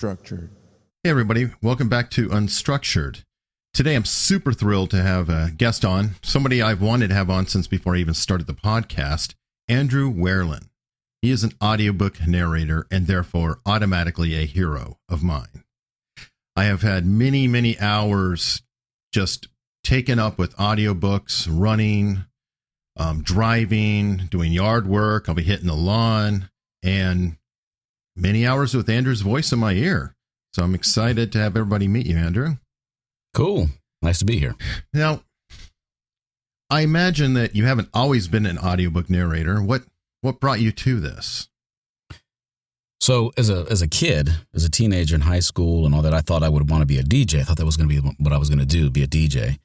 Unstructured. Hey, everybody. Welcome back to Unstructured. Today, I'm super thrilled to have a guest on, somebody I've wanted to have on since before I even started the podcast, Andrew Wehrlen. He is an audiobook narrator and therefore automatically a hero of mine. I have had many, many hours just taken up with audiobooks, running, um, driving, doing yard work. I'll be hitting the lawn and many hours with Andrew's voice in my ear. So I'm excited to have everybody meet you, Andrew. Cool. Nice to be here. Now, I imagine that you haven't always been an audiobook narrator. What what brought you to this? So, as a as a kid, as a teenager in high school and all that, I thought I would want to be a DJ. I thought that was going to be what I was going to do, be a DJ.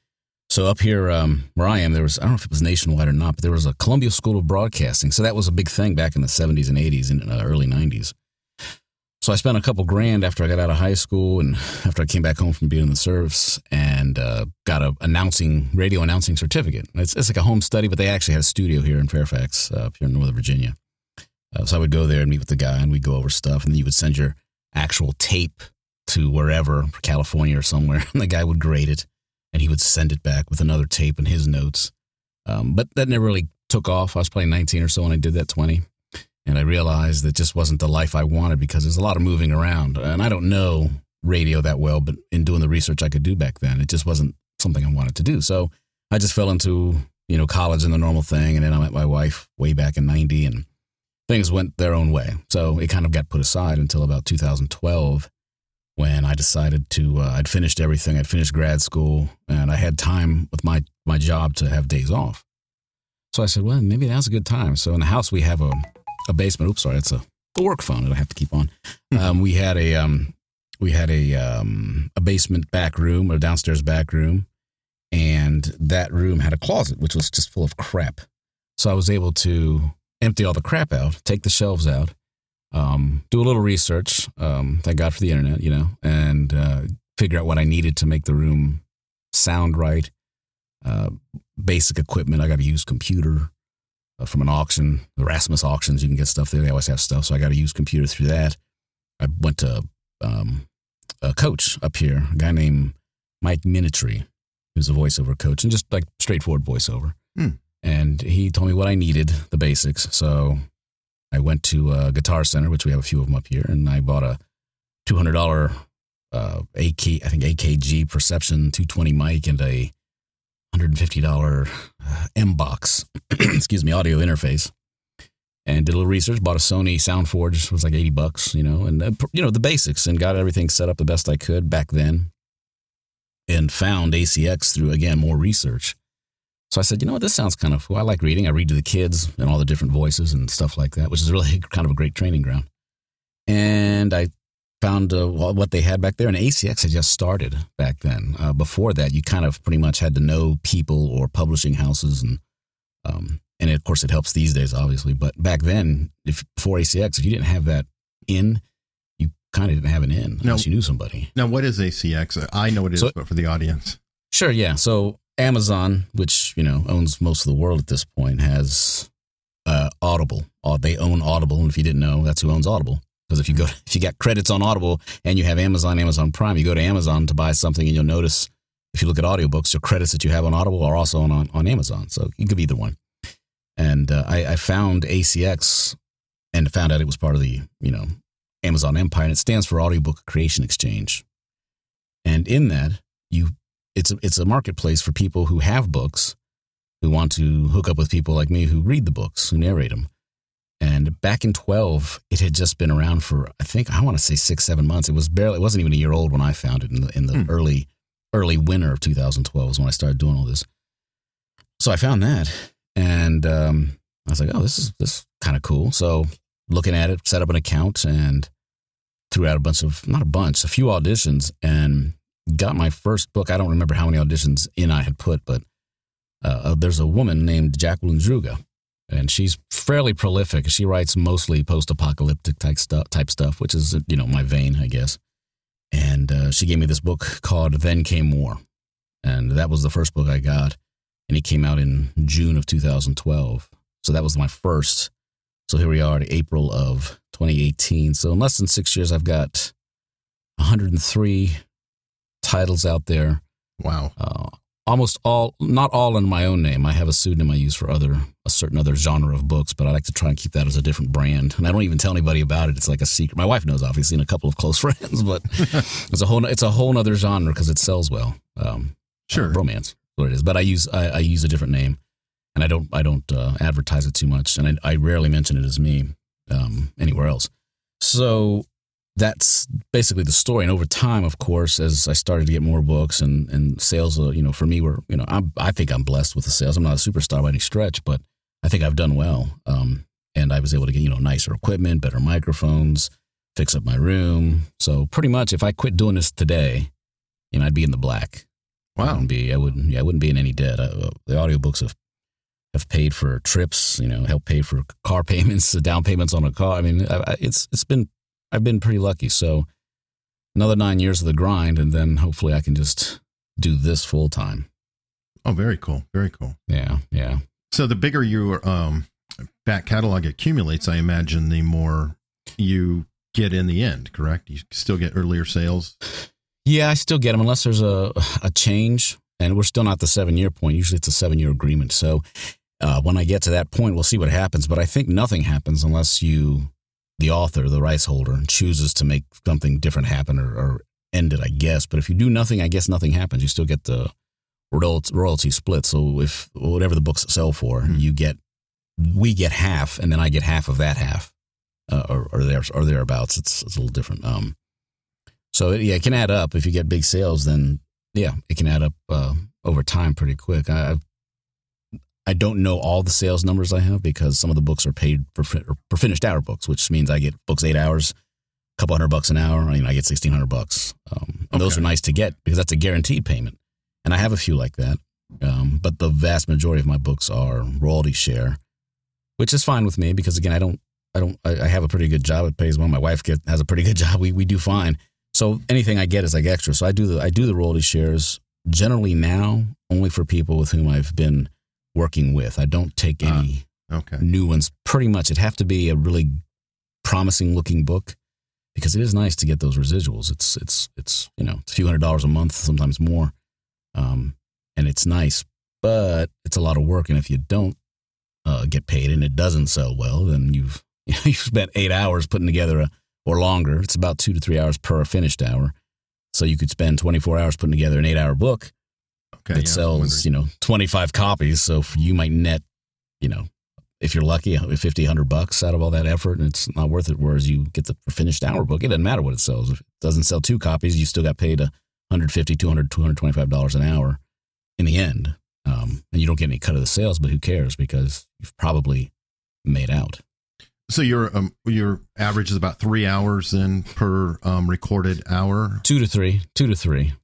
So up here um, where I am, there was I don't know if it was nationwide or not, but there was a Columbia School of Broadcasting. So that was a big thing back in the 70s and 80s and uh, early 90s. So I spent a couple grand after I got out of high school and after I came back home from being in the service and uh, got a announcing radio announcing certificate. It's, it's like a home study, but they actually had a studio here in Fairfax, uh, up here in Northern Virginia. Uh, so I would go there and meet with the guy, and we'd go over stuff, and then you would send your actual tape to wherever, California or somewhere, and the guy would grade it, and he would send it back with another tape and his notes. Um, but that never really took off. I was playing 19 or so when I did that 20. And I realized that just wasn't the life I wanted because there's a lot of moving around. And I don't know radio that well, but in doing the research I could do back then, it just wasn't something I wanted to do. So I just fell into, you know, college and the normal thing. And then I met my wife way back in 90 and things went their own way. So it kind of got put aside until about 2012 when I decided to, uh, I'd finished everything. I'd finished grad school and I had time with my, my job to have days off. So I said, well, maybe now's a good time. So in the house, we have a, a basement. Oops, sorry, that's a, work phone that I have to keep on. Um, we had a um, we had a um, a basement back room or downstairs back room, and that room had a closet which was just full of crap. So I was able to empty all the crap out, take the shelves out, um, do a little research. Um, thank God for the internet, you know, and uh, figure out what I needed to make the room sound right. Uh, basic equipment. I got to use computer uh, from an auction, the Rasmus auctions. You can get stuff there. They always have stuff. So I got to use computer through that. I went to um, a coach up here, a guy named Mike Minitry, who's a voiceover coach and just like straightforward voiceover. Hmm. And he told me what I needed, the basics. So I went to a Guitar Center, which we have a few of them up here, and I bought a two hundred dollar uh, AK, I think AKG Perception 220 mic and a $150 uh, M box, excuse me, audio interface. And did a little research, bought a Sony Soundforge, was like 80 bucks, you know, and, uh, you know, the basics and got everything set up the best I could back then. And found ACX through, again, more research. So I said, you know what, this sounds kind of cool. I like reading. I read to the kids and all the different voices and stuff like that, which is really kind of a great training ground. And I found uh, what they had back there, and ACX had just started back then. Uh, before that, you kind of pretty much had to know people or publishing houses, and um, and of course it helps these days, obviously. But back then, if before ACX, if you didn't have that in, you kind of didn't have an in unless you knew somebody. Now, what is ACX? I know what it is, So- but for the audience. Sure, yeah. So Amazon, which you know owns most of the world at this point, has uh, Audible. Uh, they own Audible, and if you didn't know, that's who owns Audible. Because if you go, if you got credits on Audible and you have Amazon, Amazon Prime, you go to Amazon to buy something, and you'll notice if you look at audiobooks, your credits that you have on Audible are also on on, on Amazon. So you could be either one. And uh, I, I found ACX and found out it was part of the you know Amazon empire, and it stands for Audiobook Creation Exchange. And in that, you it's a, it's a marketplace for people who have books, who want to hook up with people like me who read the books, who narrate them. And back in 12, it had just been around for, I think, I want to say six, seven months. It was barely, it wasn't even a year old when I found it in the, in the Hmm. early, early winter of 2012 was when I started doing all this. So I found that and um, I was like, oh, this is, this is kind of cool. So looking at it, set up an account and threw out a bunch of, not a bunch, a few auditions and got my first book. I don't remember how many auditions in I had put, but uh, there's a woman named Jacqueline Druga, and she's fairly prolific. She writes mostly post-apocalyptic type stuff, type stuff, which is you know my vein, I guess. And uh, she gave me this book called "Then Came War," and that was the first book I got, and it came out in June of 2012. So that was my first So here we are, April of 2018. So in less than six years, I've got 103 titles out there. Wow. Uh, almost all, not all in my own name. I have a pseudonym I use for other, a certain other genre of books, but I like to try and keep that as a different brand. And I don't even tell anybody about it. It's like a secret. My wife knows, obviously, and a couple of close friends, but it's a whole, it's a whole other genre because it sells well. Um, Sure. uh, romance, what it is. But I use, I, I use a different name and I don't, I don't uh, advertise it too much. And I, I rarely mention it as me um, anywhere else. So that's basically the story. And over time, of course, as I started to get more books and, and sales, uh, you know, for me were, you know, I'm, I think I'm blessed with the sales. I'm not a superstar by any stretch, but I think I've done well. Um, and I was able to get, you know, nicer equipment, better microphones, fix up my room. So pretty much if I quit doing this today, you know, I'd be in the black. I Wow. wouldn't be, I wouldn't, yeah, I wouldn't be in any debt. I, uh, the audiobooks have, have paid for trips, you know, helped pay for car payments, the down payments on a car. I mean, I, I, it's, it's been, I've been pretty lucky. So another nine years of the grind, and then hopefully I can just do this full time. Oh, very cool. Very cool. Yeah. Yeah. So the bigger your um, back catalog accumulates, I imagine the more you get in the end. Correct? You still get earlier sales. Yeah. I still get them unless there's a, a change and we're still not the seven year point. Usually it's a seven year agreement. So uh, when I get to that point, we'll see what happens. But I think nothing happens unless you, the author, the rights holder, chooses to make something different happen or, or end it, I guess. But if you do nothing, I guess nothing happens. You still get the royalty, split. So if whatever the books sell for, Hmm. you get, we get half, and then I get half of that half, uh, or or there or thereabouts. It's it's a little different. Um, so it, yeah, it can add up. If you get big sales, then yeah, it can add up uh, over time pretty quick. I I've- I don't know all the sales numbers I have because some of the books are paid for, for finished hour books, which means I get books eight hours, a couple hundred bucks an hour. I mean, I get sixteen hundred bucks, um, and those are nice to get because that's a guaranteed payment. And I have a few like that, um, but the vast majority of my books are royalty share, which is fine with me because again, I don't, I don't, I, I have a pretty good job. It pays well. My wife get, has a pretty good job. We we do fine. So anything I get is like extra. So I do the I do the royalty shares generally now only for people with whom I've been working with. I don't take Ah. any Okay. new ones. Pretty much, it'd have to be a really promising looking book because it is nice to get those residuals. It's it's it's you know it's a few hundred dollars a month, sometimes more, um, and it's nice, but it's a lot of work. And if you don't uh, get paid and it doesn't sell well, then you've you've spent eight hours putting together a or longer. It's about two to three hours per finished hour. So you could spend 24 hours putting together an eight hour book Okay. that yeah, sells, you know, 25 copies. So you might net, you know, if you're lucky, 50, 100 bucks out of all that effort, and it's not worth it. Whereas you get the finished hour book, it doesn't matter what it sells. If it doesn't sell two copies, you still got paid a 150, 200, 225 dollars an hour in the end. Um, and you don't get any cut of the sales, but who cares because you've probably made out. So your um your average is about three hours in per um recorded hour. Two to three, two to three.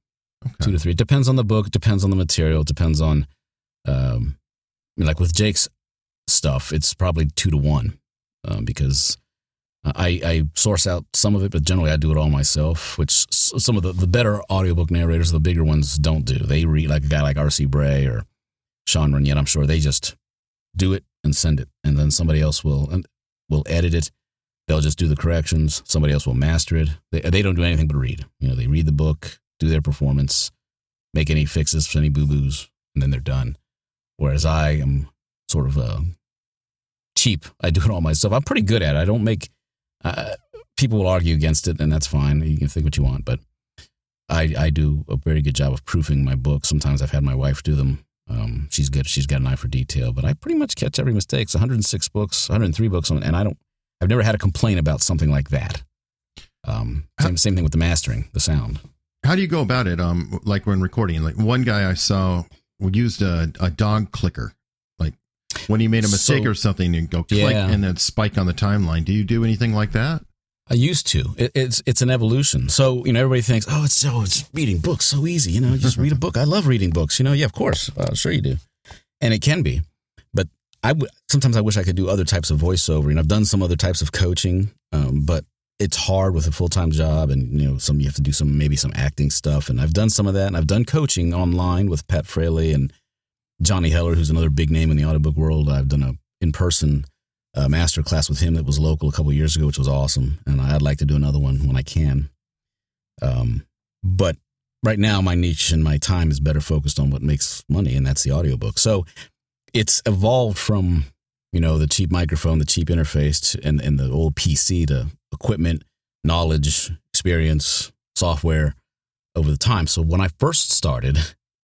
Okay. two to three. It depends on the book, depends on the material, it depends on, um, I mean, like with Jake's stuff, it's probably two to one um, because I, I source out some of it, but generally I do it all myself, which some of the, the better audiobook narrators, the bigger ones, don't do. They read like a guy like R.C. Bray or Sean Runnette, I'm sure they just do it and send it, and then somebody else will and will edit it. They'll just do the corrections. Somebody else will master it. They, they don't do anything but read. You know, they read the book, do their performance, make any fixes for any boo boos, and then they're done. Whereas I am sort of uh, cheap. I do it all myself. I'm pretty good at it. I don't make. Uh, people will argue against it, and that's fine. You can think what you want, but I I do a very good job of proofing my books. Sometimes I've had my wife do them. Um, she's good. She's got an eye for detail, but I pretty much catch every mistake. It's 106 books, 103 books, on, and I don't. I've never had a complaint about something like that. Um, same same thing with the mastering, the sound. How do you go about it? Um, like when recording, like one guy I saw used a, a dog clicker. Like when he made a mistake So- or something, you go click Yeah. and then spike on the timeline. Do you do anything like that? I used to. It, it's it's an evolution. So you know, everybody thinks, oh, it's so it's reading books so easy. You know, just read a book. I love reading books. You know, yeah, of course, uh, sure you do, and it can be. But I w- sometimes I wish I could do other types of voiceover. And I've done some other types of coaching, um, but it's hard with a full time job, and you know, some you have to do some maybe some acting stuff. And I've done some of that, and I've done coaching online with Pat Fraley and Johnny Heller, who's another big name in the audiobook world. I've done a in person a master class with him that was local a couple years ago, which was awesome. And I'd like to do another one when I can. Um, but right now, my niche and my time is better focused on what makes money, and that's the audiobook. So it's evolved from you know the cheap microphone, the cheap interface, and and the old PC to equipment, knowledge, experience, software over the time. So when I first started,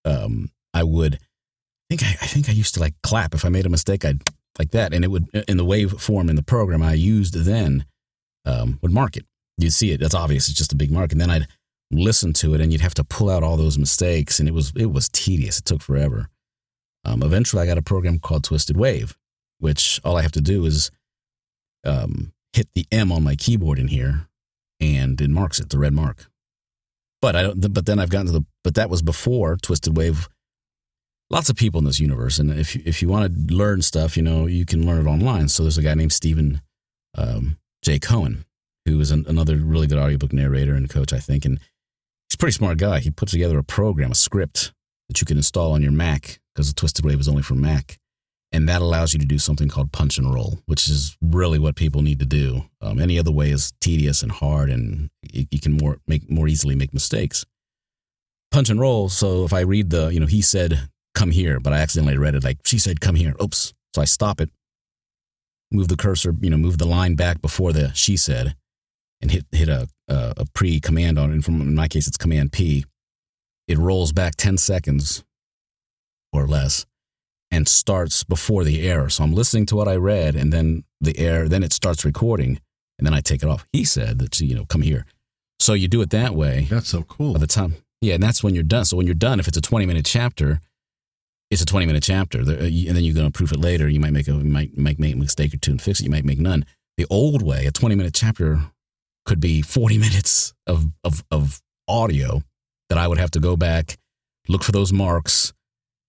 um, I would I think I, I think I used to like clap if I made a mistake. I'd like that, and it would in the wave form in the program I used then um, would mark it. You'd see it. That's obvious. It's just a big mark, and then I'd listen to it, and you'd have to pull out all those mistakes, and it was it was tedious. It took forever. Um, eventually, I got a program called Twisted Wave, which all I have to do is um, hit the M on my keyboard in here, and it marks it, the red mark. But I don't. But then I've gotten to the. But that was before Twisted Wave. Lots of people in this universe, and if if you want to learn stuff, you know you can learn it online. So there's a guy named Steven um, J. Cohen, who is an, another really good audiobook narrator and coach, I think, and he's a pretty smart guy. He put together a program, a script that you can install on your Mac because the Twisted Wave is only for Mac, and that allows you to do something called punch and roll, which is really what people need to do. Um, any other way is tedious and hard, and you, you can more make more easily make mistakes. Punch and roll. So if I read the, you know, he said come here, but I accidentally read it like she said come here. Oops. So I stop it, move the cursor, you know, move the line back before the she said, and hit hit a a, a pre command on. And from in my case, it's command P. It rolls back ten seconds or less and starts before the error. So I'm listening to what I read, and then the error, then it starts recording, and then I take it off. He said that you know come here. So you do it that way. That's so cool. By the time, yeah, and that's when you're done. So when you're done, if it's a 20 minute chapter, it's a 20 minute chapter, uh, and then you're going to proof it later. You might make a you might, might make a mistake or two and fix it. You might make none. The old way, a 20 minute chapter could be 40 minutes of of of audio that I would have to go back, look for those marks,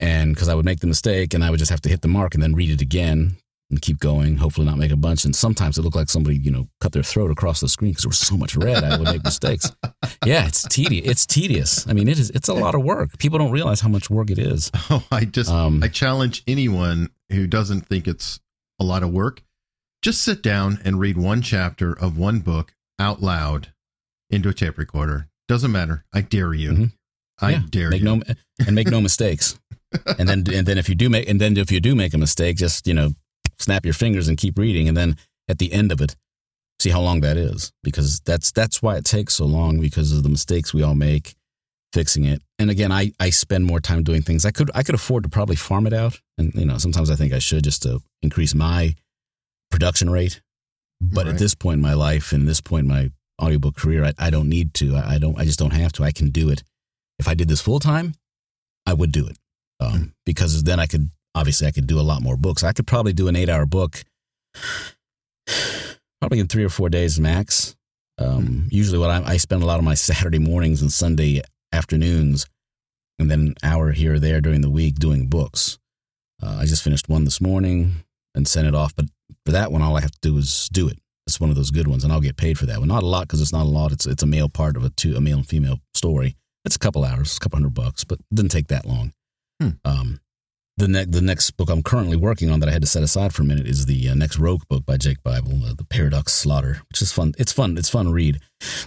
and because I would make the mistake and I would just have to hit the mark and then read it again and keep going, hopefully not make a bunch. And sometimes it looked like somebody, you know, cut their throat across the screen because there was so much red. I would make mistakes. Yeah, it's tedious. It's tedious. I mean, it is. It's a lot of work. People don't realize how much work it is. Oh, I just Um, I challenge anyone who doesn't think it's a lot of work. Just sit down and read one chapter of one book out loud into a tape recorder. Doesn't matter. I dare you. Mhm. I Yeah, dare make you. no and make no mistakes. And then and then if you do make and then if you do make a mistake, just you know, snap your fingers and keep reading. And then at the end of it, see how long that is because that's that's why it takes so long because of the mistakes we all make fixing it. And again, I I spend more time doing things I could I could afford to probably farm it out, and you know sometimes I think I should just to increase my production rate. But Right. at this point in my life and this point in my audiobook career, I, I don't need to. I, I don't. I just don't have to. I can do it. If I did this full time, I would do it um, because then I could obviously I could do a lot more books. I could probably do an eight hour book probably in three or four days max. Um, usually, what I, I spend a lot of my Saturday mornings and Sunday afternoons, and then an hour here or there during the week doing books. Uh, I just finished one this morning and sent it off, but for that one, all I have to do is do it. It's one of those good ones, and I'll get paid for that one. Not a lot because it's not a lot. It's it's a male part of a two a male and female story. It's a couple hours, a couple hundred bucks, but it didn't take that long. Hmm. Um, the next the next book I'm currently working on that I had to set aside for a minute is the uh, next Roak book by Jake Bible, uh, the Paradox Slaughter, which is fun. It's fun. It's fun to read,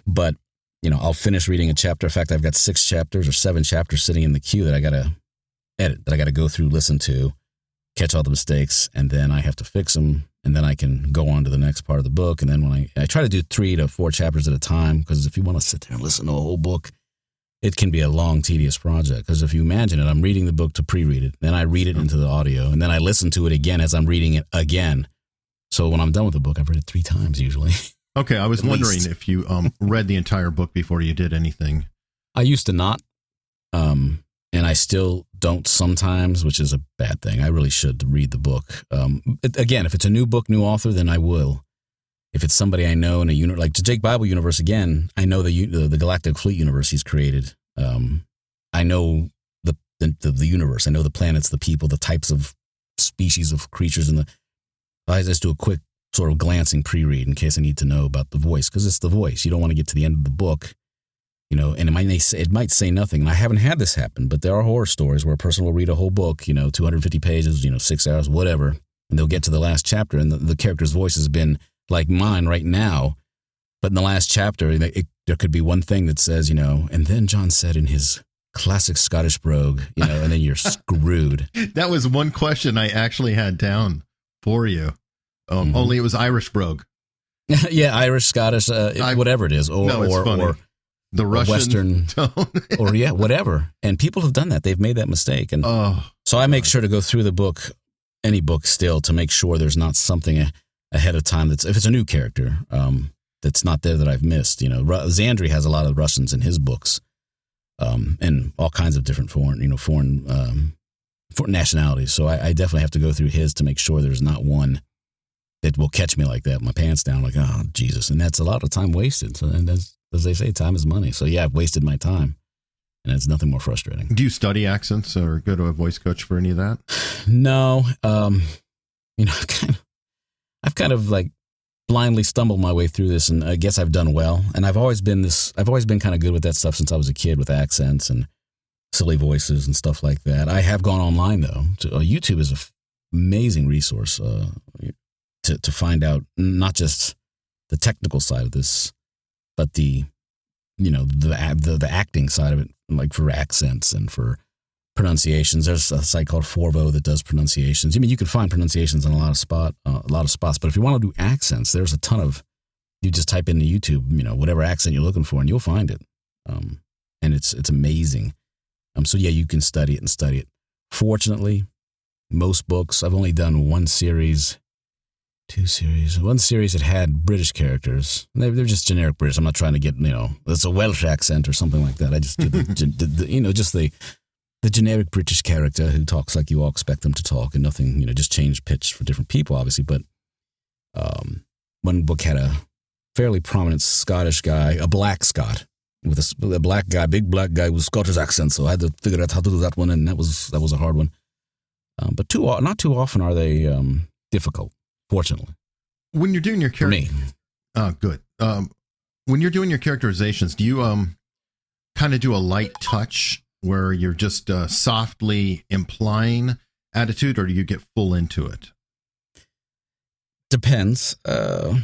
but you know I'll finish reading a chapter. In fact, I've got six chapters or seven chapters sitting in the queue that I gotta edit, that I gotta go through, listen to, catch all the mistakes, and then I have to fix them, and then I can go on to the next part of the book. And then when I I try to do three to four chapters at a time because if you want to sit there and listen to a whole book, it can be a long, tedious project. Because if you imagine it, I'm reading the book to pre-read it, then I read it into the audio, and then I listen to it again as I'm reading it again. So when I'm done with the book, I've read it three times usually. Okay, I was At wondering least. if you um read the entire book before you did anything. I used to not, um, and I still don't sometimes, which is a bad thing. I really should read the book. Um, again, if it's a new book, new author, then I will. If it's somebody I know in a unit like to Jake Bible universe, again, I know the the, the Galactic Fleet universe he's created. Um, I know the, the the universe. I know the planets, the people, the types of species of creatures in the. I just do a quick sort of glancing pre-read in case I need to know about the voice because it's the voice. You don't want to get to the end of the book you know, and it might it might say nothing. And I haven't had this happen, but there are horror stories where a person will read a whole book, you know, 250 pages, you know, six hours, whatever, and they'll get to the last chapter, and the, the character's voice has been like mine right now, but in the last chapter, it, it, there could be one thing that says, you know, and then John said in his classic Scottish brogue, you know, and then you're screwed. that was one question I actually had down for you. Um, mm-hmm. Only it was Irish brogue. yeah, Irish, Scottish, uh, I, whatever it is, or no, or, or, the Russian Western, or yeah, whatever. And people have done that; they've made that mistake, and oh, so I make God. sure to go through the book, any book, still to make sure there's not something ahead of time that's if it's a new character um, that's not there that I've missed. You know, Zandri has a lot of Russians in his books, um, and all kinds of different foreign, you know, foreign, um, foreign nationalities. So I, I, definitely have to go through his to make sure there's not one that will catch me like that, my pants down, like oh Jesus, and that's a lot of time wasted. So and as they say, time is money. So yeah, I've wasted my time. And it's nothing more frustrating. Do you study accents or go to a voice coach for any of that? No. Um, you know, kind of, I've kind of like blindly stumbled my way through this, and I guess I've done well. And I've always been this. I've always been kind of good with that stuff since I was a kid, with accents and silly voices and stuff like that. I have gone online though. To, uh, YouTube is an f- amazing resource uh, to to find out not just the technical side of this, but the you know the the, the acting side of it, like for accents and for pronunciations. There's a site called Forvo that does pronunciations. I mean, you can find pronunciations in a lot of spot, uh, a lot of spots. But if you want to do accents, there's a ton of. You just type into YouTube, you know, whatever accent you're looking for, and you'll find it. Um, and it's it's amazing. Um, so yeah, you can study it and study it. Fortunately, most books I've only done one series, two series, one series that had British characters. They're, they're just generic British. I'm not trying to get you know it's a Welsh accent or something like that. I just did the, the, the, you know just the the generic British character who talks like you all expect them to talk and nothing, you know, just change pitch for different people, obviously. But um, one book had a fairly prominent Scottish guy, a black Scot, with a, a, black guy, big black guy with Scottish accent. So I had to figure out how to do that one, and that was that was a hard one. Um, but too not too often are they um, difficult. Fortunately, when you're doing your character, oh, good. Um, when you're doing your characterizations, do you um kind of do a light touch where you're just uh, softly implying attitude, or do you get full into it? Depends. Uh,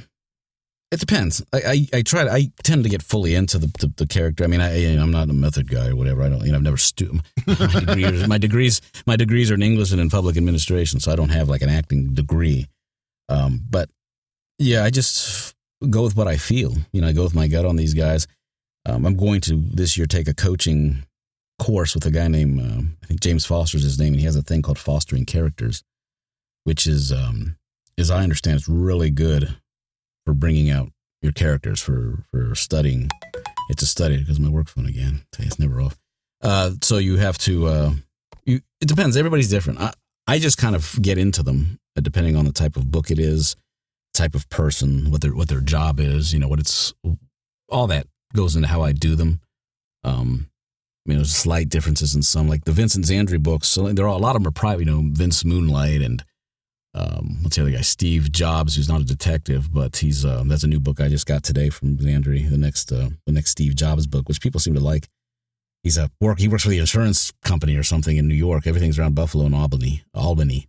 it depends. I, I, I try. To, I tend to get fully into the, the, the character. I mean, I I'm not a method guy or whatever. I don't. You know, I've never stu- my, degrees, my degrees. My degrees are in English and in public administration, so I don't have like an acting degree. Um, but yeah, I just go with what I feel. You know, I go with my gut on these guys. Um, I'm going to this year take a coaching course with a guy named um, I think James Foster's his name, and he has a thing called fostering characters, which is, um, as I understand, it's really good for bringing out your characters for for studying. It's a study because my work phone again. It's never off. Uh, so you have to. Uh, you, it depends. Everybody's different. I I just kind of get into them uh, depending on the type of book it is, type of person, what their what their job is. You know what it's all that goes into how I do them. Um, you know, slight differences in some, like the Vincent Zandri books. So there are a lot of them are private. You know, Vince Moonlight and um, what's the other guy? Steve Jobs, who's not a detective, but he's uh, that's a new book I just got today from Zandri. The next, uh, the next Steve Jobs book, which people seem to like. He's a work. He works for the insurance company or something in New York. Everything's around Buffalo and Albany. Albany.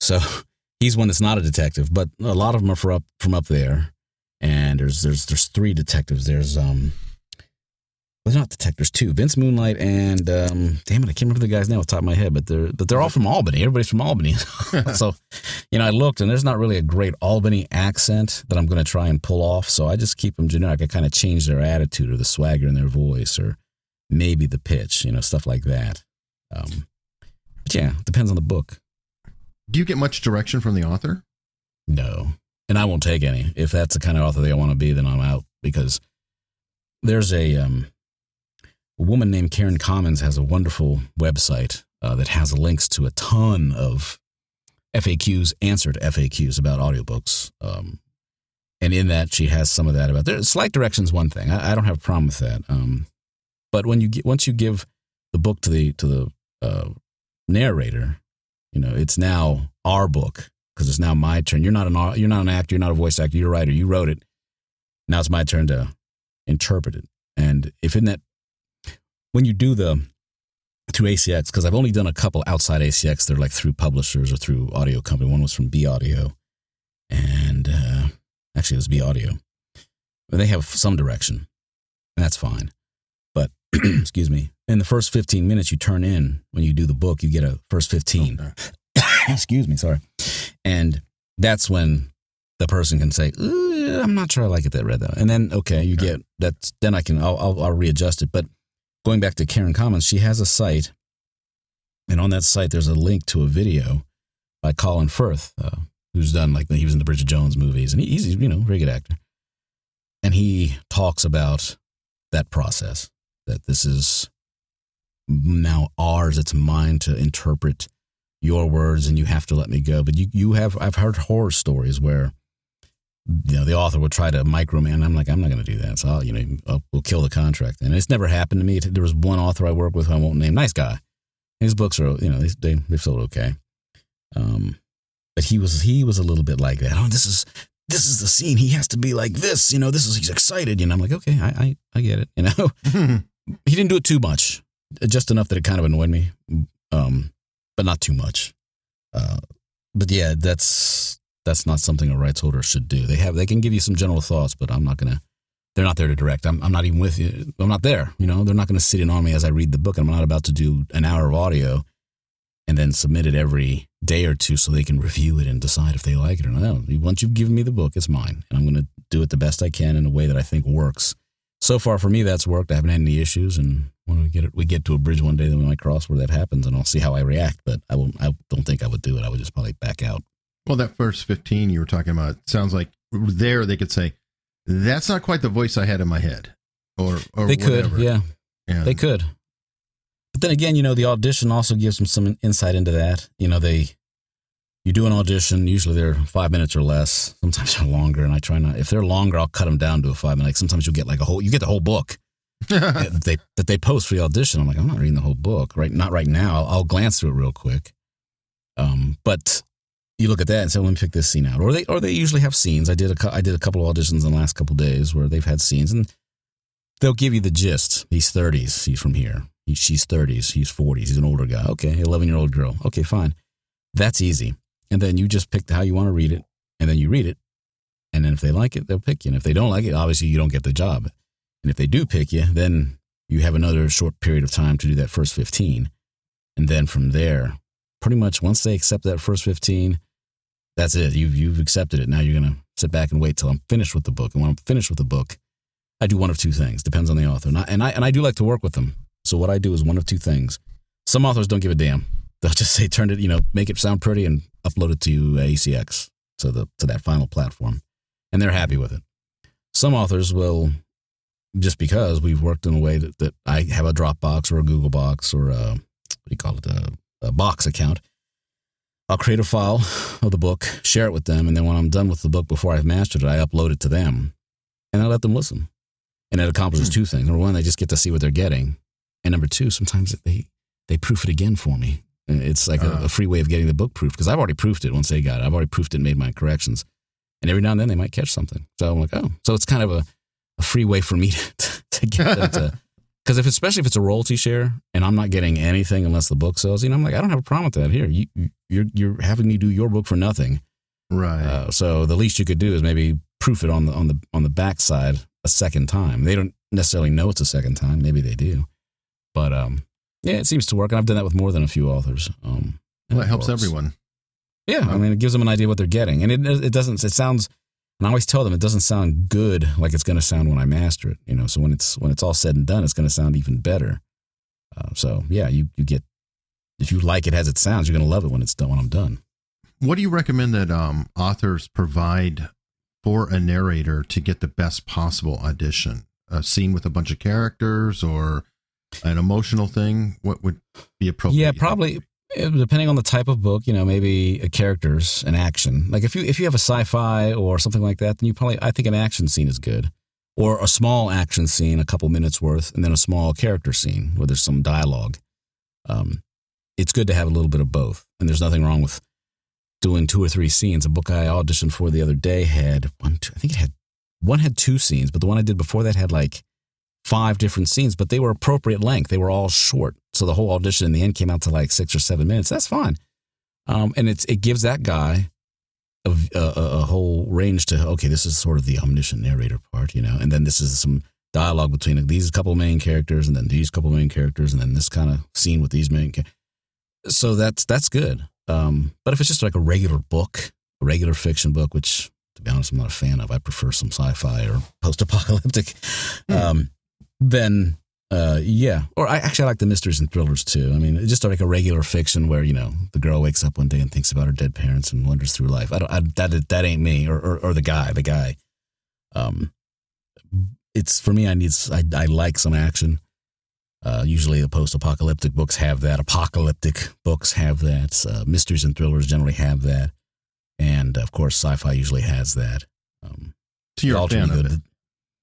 So he's one that's not a detective, but a lot of them are from up from up there. And there's there's there's three detectives. There's um they're not detectives too. Vince Moonlight and um, damn it, I can't remember the guy's name off the top of my head, but they're but they're all from Albany. Everybody's from Albany. so, you know, I looked and there's not really a great Albany accent that I'm going to try and pull off. So I just keep them generic. I kind of change their attitude or the swagger in their voice or maybe the pitch, you know, stuff like that. Um, but yeah, depends on the book. Do you get much direction from the author? No, and I won't take any. If that's the kind of author they want to be, then I'm out because there's a um, a woman named Karen Commons has a wonderful website uh, that has links to a ton of FAQs, answered FAQs about audiobooks. Um, and in that, she has some of that about there. Slight directions, one thing. I, I, don't have a problem with that. Um, but when you get, once you give the book to the to the uh, narrator, you know it's now our book because it's now my turn. You're not an you're not an actor. You're not a voice actor. You're a writer. You wrote it. Now it's my turn to interpret it. And if in that when you do the through ACX because I've only done a couple outside ACX. They're like through publishers or through audio company. One was from B Audio, and uh, actually it was B Audio. But they have some direction. That's fine. But excuse me, in the first 15 minutes you turn in when you do the book, you get a first 15. Okay. excuse me, sorry. And that's when the person can say, "I'm not sure I like it that red though," and then okay, you Okay. get that's then I can I'll, I'll I'll readjust it. But going back to Karen Commons, she has a site, and on that site there's a link to a video by Colin Firth, uh, who's done like he was in the Bridget Jones movies, and he's you know a very good actor, and he talks about that process that this is now ours, it's mine to interpret your words and you have to let me go. But you, you have, I've heard horror stories where, you know, the author would try to microman. I'm like, I'm not going to do that. So I'll, you know, I'll, we'll kill the contract. And it's never happened to me. There was one author I work with who I won't name. Nice guy. His books are, you know, they, they, they've sold okay. Um, but he was, he was a little bit like that. Oh, this is, this is the scene. He has to be like this, you know, this is, he's excited. You know, I'm like, okay, I, I, I get it. You know, he didn't do it too much, just enough that it kind of annoyed me, um, but not too much. Uh, but yeah, that's that's not something a rights holder should do. They have they can give you some general thoughts, but I'm not gonna. They're not there to direct. I'm I'm not even with you. I'm not there. You know, they're not going to sit in on me as I read the book. And I'm not about to do an hour of audio and then submit it every day or two so they can review it and decide if they like it or not. No, once you've given me the book, it's mine, and I'm going to do it the best I can in a way that I think works so far for me that's worked. I haven't had any issues, and when we get it, we get to a bridge one day that we might cross where that happens, and I'll see how I react. But I will. I don't think I would do it. I would just probably back out. Well, that first 15 you were talking about sounds like there they could say, that's not quite the voice I had in my head. Or, or they whatever. could, yeah, And- they could. But then again, you know, the audition also gives them some insight into that. You know, they you do an audition. Usually they're five minutes or less. Sometimes they're longer, and I try not. If they're longer, I'll cut them down to a five minute. Like sometimes you'll get like a whole. You get the whole book. that they that they post for the audition. I'm like, I'm not reading the whole book, right? Not right now. I'll, I'll glance through it real quick. Um, but you look at that and say, let me pick this scene out. Or they or they usually have scenes. I did a I did a couple of auditions in the last couple days where they've had scenes and they'll give you the gist. He's 30s. He's from here. He, she's 30s. He's 40s. He's an older guy. Okay, 11 year old girl. Okay, fine. That's easy. And then you just pick how you want to read it, and then you read it. And then if they like it, they'll pick you. And if they don't like it, obviously you don't get the job. And if they do pick you, then you have another short period of time to do that first 15. And then from there, pretty much once they accept that first 15, that's it. You've, you've accepted it. Now you're going to sit back and wait till I'm finished with the book. And when I'm finished with the book, I do one of two things. Depends on the author. And I, and I, and I do like to work with them. So what I do is one of two things. Some authors don't give a damn. They'll just say, turn it, you know, make it sound pretty and upload it to ACX, to the to that final platform, and they're happy with it. Some authors will, just because we've worked in a way that, that I have a Dropbox or a Google Box or a what do you call it a, a box account. I'll create a file of the book, share it with them, and then when I'm done with the book before I've mastered it, I upload it to them, and I let them listen. And it accomplishes two things. Number one, they just get to see what they're getting, and number two, sometimes they they proof it again for me. It's like a, Ah. a free way of getting the book proofed because I've already proofed it once they got it. I've already proofed it and made my corrections. And every now and then they might catch something. So I'm like, oh, so it's kind of a, a free way for me to, to get them to. Because if especially if it's a royalty share and I'm not getting anything unless the book sells, you know, I'm like, I don't have a problem with that. Here, you you're you're having me do your book for nothing. Right. Uh, so the least you could do is maybe proof it on the on the on the backside a second time. They don't necessarily know it's a second time. Maybe they do, but um, yeah, it seems to work. And I've done that with more than a few authors. Um, well, it helps works. everyone. Yeah, I mean, it gives them an idea what they're getting, and it it doesn't. It sounds. And I always tell them it doesn't sound good like it's going to sound when I master it. You know, so when it's when it's all said and done, it's going to sound even better. Uh, so yeah, you you get if you like it as it sounds, you're going to love it when it's done when I'm done. What do you recommend that um, authors provide for a narrator to get the best possible audition? A scene with a bunch of characters or an emotional thing? What would be appropriate? Yeah, probably depending on the type of book. You know, maybe a characters, an action. Like if you if you have a sci-fi or something like that, then you probably I think an action scene is good, or a small action scene, a couple minutes worth, and then a small character scene where there's some dialogue. Um, it's good to have a little bit of both, and there's nothing wrong with doing two or three scenes. A book I auditioned for the other day had one, two, I think it had one had two scenes, but the one I did before that had like five different scenes, but they were appropriate length. They were all short. So the whole audition in the end came out to like six or seven minutes. That's fine. Um, and it's it gives that guy a, a, a whole range to okay, this is sort of the omniscient narrator part, you know, and then this is some dialogue between these couple main characters, and then these couple main characters, and then this kind of scene with these main. Ca- so that's that's good. Um, but if it's just like a regular book, a regular fiction book, which to be honest, I'm not a fan of. I prefer some sci-fi or post-apocalyptic. Hmm. Um, then uh, yeah, or I actually I like the mysteries and thrillers too. I mean, just like a regular fiction where you know the girl wakes up one day and thinks about her dead parents and wanders through life. I don't I, that that ain't me, or, or, or the guy, the guy. Um, it's for me. I need I I like some action. Uh, usually the post-apocalyptic books have that. Apocalyptic books have that. Uh, mysteries and thrillers generally have that, and of course, sci-fi usually has that. Um, so you're a fan of it.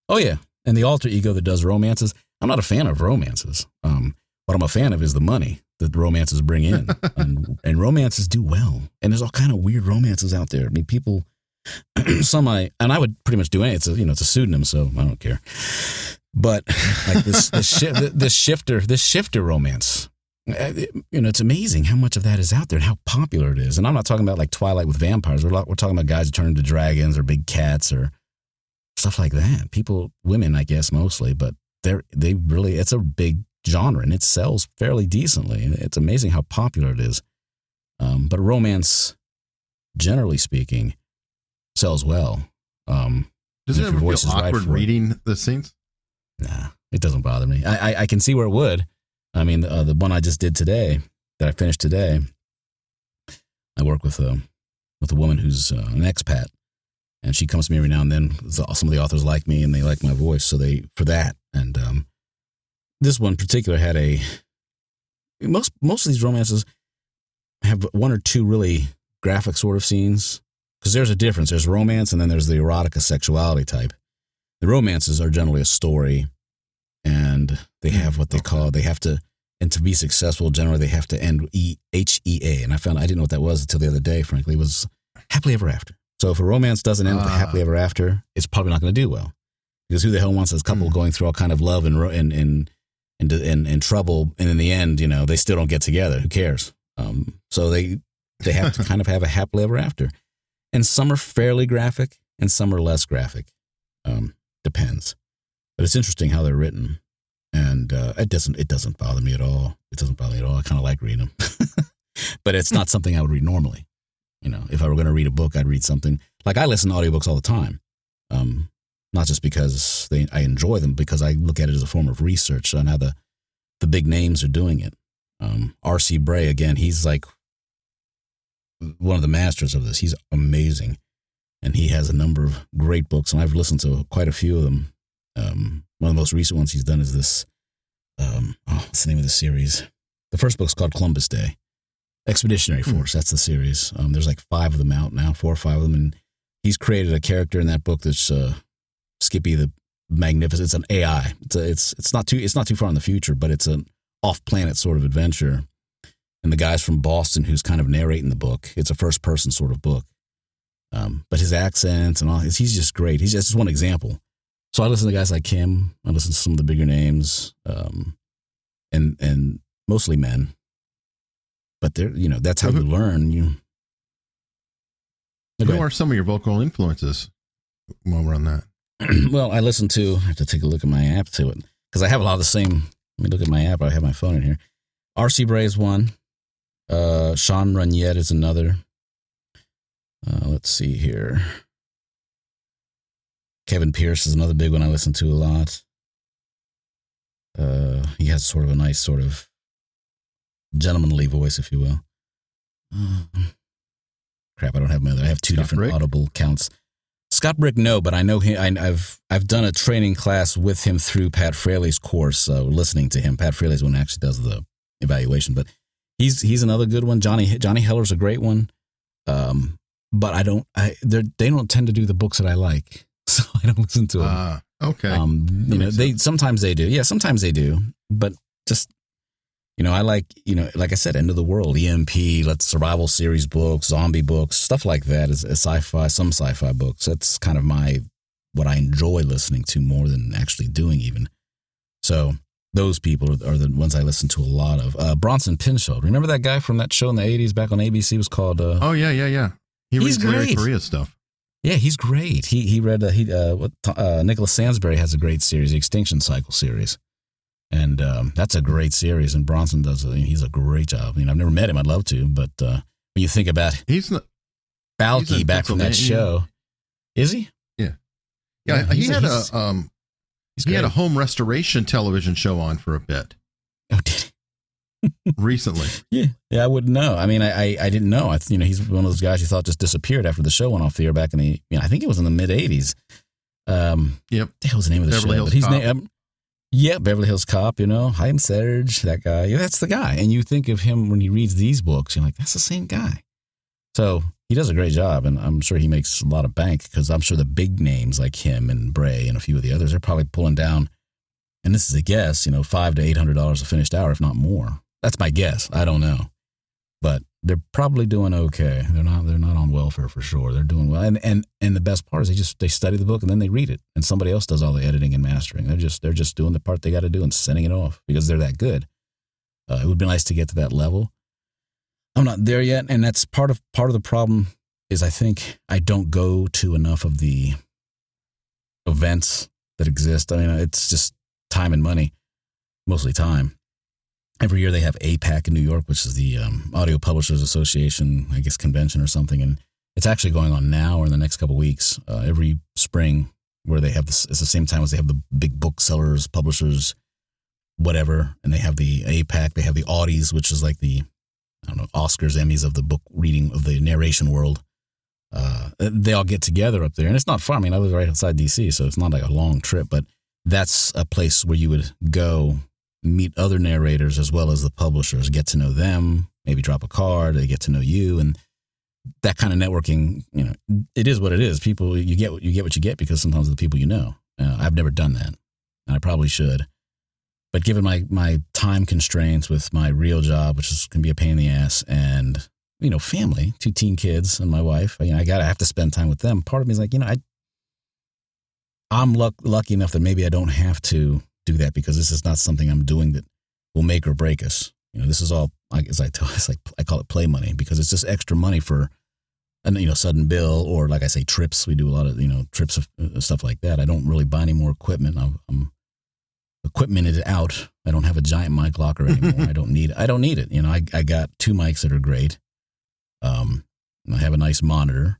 Oh yeah, and the alter ego that does romances I'm not a fan of romances. Um, what I'm a fan of is the money that the romances bring in, and, and romances do well. And there's all kind of weird romances out there. I mean, people, some I and I would pretty much do any. It's a you know it's a pseudonym, so I don't care. But like this this, shi- this shifter this shifter romance, uh, you know, it's amazing how much of that is out there and how popular it is. And I'm not talking about like Twilight with vampires. We're, we're talking about guys who turn into dragons or big cats or stuff like that. People, women, I guess mostly, but they're they really it's a big genre and it sells fairly decently. It's amazing how popular it is. Um, but romance, generally speaking, sells well. Um, Does it ever feel awkward right reading it, the scenes? Nah, it doesn't bother me. I, I, I can see where it would. I mean, uh, the one I just did today, that I finished today, I work with a with a woman who's uh, an expat, and she comes to me every now and then. Some of the authors like me and they like my voice, so they for that. And um, this one in particular had a most most of these romances have one or two really graphic sort of scenes because there's a difference. There's romance and then there's the erotica sexuality type. The romances are generally a story, and they have what they call they have to and to be successful generally they have to end E H E A. And I found I didn't know what that was until the other day. Frankly, it was happily ever after. So if a romance doesn't end uh, with happily ever after, it's probably not going to do well. Because who the hell wants this couple mm. going through all kind of love and and and and, and, and trouble, and in the end, you know, they still don't get together. Who cares? Um, so they they have to kind of have a happily ever after. And some are fairly graphic, and some are less graphic. Um, depends. But it's interesting how they're written, and uh, it doesn't it doesn't bother me at all. It doesn't bother me at all. I kind of like reading them, but it's not something I would read normally. You know, if I were going to read a book, I'd read something like I listen to audiobooks all the time. Um, not just because they, I enjoy them, because I look at it as a form of research on how the, the big names are doing it. Um, R.C. Bray, again, he's like one of the masters of this. He's amazing. And he has a number of great books, and I've listened to quite a few of them. Um, one of the most recent ones he's done is this. Um, oh, what's the name of the series? The first book's called Columbus Day. Expeditionary hmm. Force. That's the series. Um, there's like five of them out now, four or five of them, and he's created a character in that book that's uh, Skippy the Magnificent. It's an AI. It's a, it's it's not too it's not too far in the future, but it's an off planet sort of adventure. And the guy's from Boston who's kind of narrating the book. It's a first person sort of book. Um, but his accents and all, he's just great. He's just one example. So I listen to guys like him. I listen to some of the bigger names, um, and and mostly men but there, you know, that's how you learn. You. Who are some of your vocal influences? While we're on that, well, I listen to. I have to take a look at my app to it because I have a lot of the same. Let me look at my app. I have my phone in here. R.C. Bray is one. Uh, Sean Runnette is another. Uh, let's see here. Kevin Pierce is another big one I listen to a lot. Uh, he has sort of a nice sort of gentlemanly voice, if you will. Uh, crap, I don't have my other. I have two Scott different Brick? Audible counts. Scott Brick, no, but I know him. I, have I've done a training class with him through Pat Fraley's course. Uh, listening to him, Pat Fraley's one actually does the evaluation, but he's he's another good one. Johnny Johnny Heller's a great one. Um, but I don't. I they don't tend to do the books that I like, so I don't listen to them. Uh, okay. Um, you know, they sometimes they do. Yeah, sometimes they do, but just you know, I like, you know, like I said, End of the World, EMP, let's survival series books, zombie books, stuff like that is, is sci-fi, some sci-fi books. That's kind of my what I enjoy listening to more than actually doing even. So those people are, are the ones I listen to a lot of. Uh, Bronson Pinchot, remember that guy from that show in the '80s back on ABC? Was called. Uh, Oh yeah, yeah, yeah. He He's reads Larry. Correia stuff. Yeah, he's great. He he read uh, he uh, what uh, Nicholas Sansbury has a great series, the Extinction Cycle series, and um, that's a great series. And Bronson does. A, he's a great job. I mean, I've never met him. I'd love to, but uh, when you think about He's not. Balki in back from that show, is he? Yeah, Yeah, he he's a- had a, he's- um He's he had a home restoration television show on for a bit Oh, did he? recently. Yeah, yeah, I wouldn't know. I mean, I, I, I didn't know. I, you know, he's one of those guys you thought just disappeared after the show went off the air back in the. You know, I think it was in the mid '80s. Um, Yep. the hell's the name of the Beverly show? Hills but he's Cop. na- um, yeah, Beverly Hills Cop. You know, Haim Serge, that guy. Yeah, that's the guy. And you think of him when he reads these books, you're like, that's the same guy. So he does a great job, and I'm sure he makes a lot of bank because I'm sure the big names like him and Bray and a few of the others are probably pulling down. And this is a guess, you know, five to eight hundred dollars a finished hour, if not more. That's my guess. I don't know, but they're probably doing okay. They're not. They're not on welfare for sure. They're doing well. And and and the best part is they just they study the book and then they read it, and somebody else does all the editing and mastering. They're just they're just doing the part they got to do and sending it off because they're that good. Uh, it would be nice to get to that level. I'm not there yet, and that's part of part of the problem. Is I think I don't go to enough of the events that exist. I mean, it's just time and money, mostly time. Every year they have APAC in New York, which is the um, Audio Publishers Association, I guess, convention or something. And it's actually going on now or in the next couple weeks. Uh, every spring, where they have this, it's the same time as they have the big booksellers, publishers, whatever. And they have the APAC, they have the Audies, which is like the, I don't know, Oscars, Emmys of the book reading, of the narration world. Uh, they all get together up there. And it's not far. I mean, I live right outside DC, so it's not like a long trip, but that's a place where you would go meet other narrators as well as the publishers, get to know them, maybe drop a card, they get to know you, and that kind of networking. You know, it is what it is. People, you get what you get what you get because sometimes the people you know. Uh, I've never done that, and I probably should. But given my my time constraints with my real job, which is can be a pain in the ass, and you know, family, two teen kids, and my wife, you know, I gotta have to spend time with them. Part of me is like, you know, I I'm luck, lucky enough that maybe I don't have to do that because this is not something I'm doing that will make or break us. You know, this is all, I as I tell, it's like I call it play money because it's just extra money for, and you know, sudden bill or like I say, trips. We do a lot of you know trips of uh, stuff like that. I don't really buy any more equipment. I'm, I'm equipmented out. I don't have a giant mic locker anymore. I don't need. I don't need it. You know, I I got two mics that are great. Um, I have a nice monitor.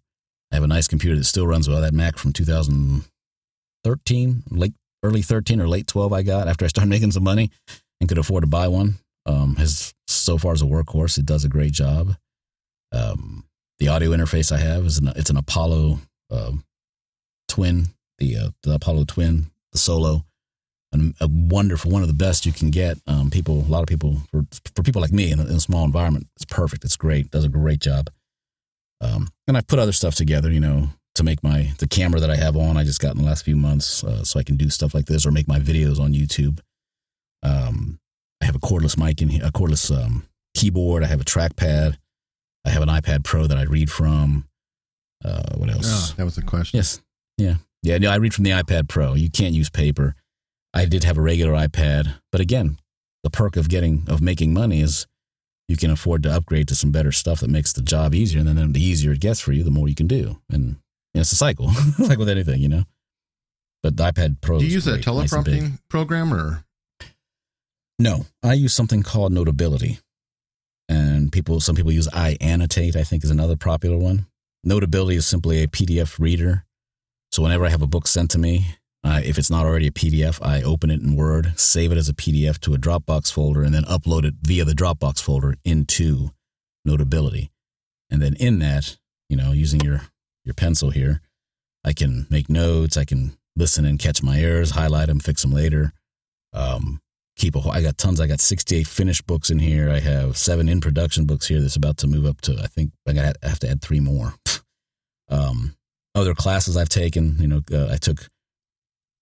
I have a nice computer that still runs well. That Mac from 2013, late early 13 or late 12 I got after I started making some money and could afford to buy one. Um, has so far as a workhorse, it does a great job. Um, the audio interface I have is an, it's an Apollo um, Twin, the uh, the Apollo Twin, the Solo, and a wonderful one of the best you can get. Um, people, a lot of people for for people like me in a, in a small environment, it's perfect. It's great. Does a great job. Um, and I've put other stuff together, you know, to make my the camera that I have on. I just got in the last few months, uh, so I can do stuff like this or make my videos on YouTube. Um, I have a cordless mic in here, a cordless um, keyboard. I have a trackpad. I have an iPad Pro that I read from. Uh, what else? Ah, that was the question. Yes. Yeah. Yeah. No, I read from the iPad Pro. You can't use paper. I did have a regular iPad, but again, the perk of getting of making money is you can afford to upgrade to some better stuff that makes the job easier. And then the easier it gets for you, the more you can do. And know, it's a cycle, like with anything, you know. But the iPad Pro. Do you use a great, nice teleprompting program or? No, I use something called Notability, and people, some people use iAnnotate. I think is another popular one. Notability is simply a PDF reader. So whenever I have a book sent to me, uh, if it's not already a PDF, I open it in Word, save it as a PDF to a Dropbox folder, and then upload it via the Dropbox folder into Notability. And then in that, you know, using your your pencil here, I can make notes. I can listen and catch my errors, highlight them, fix them later. Um, keep a whole, I got tons. I got 68 finished books in here. I have seven in production books here that's about to move up to, I think I got I have to add three more. um, other classes I've taken, you know, uh, I took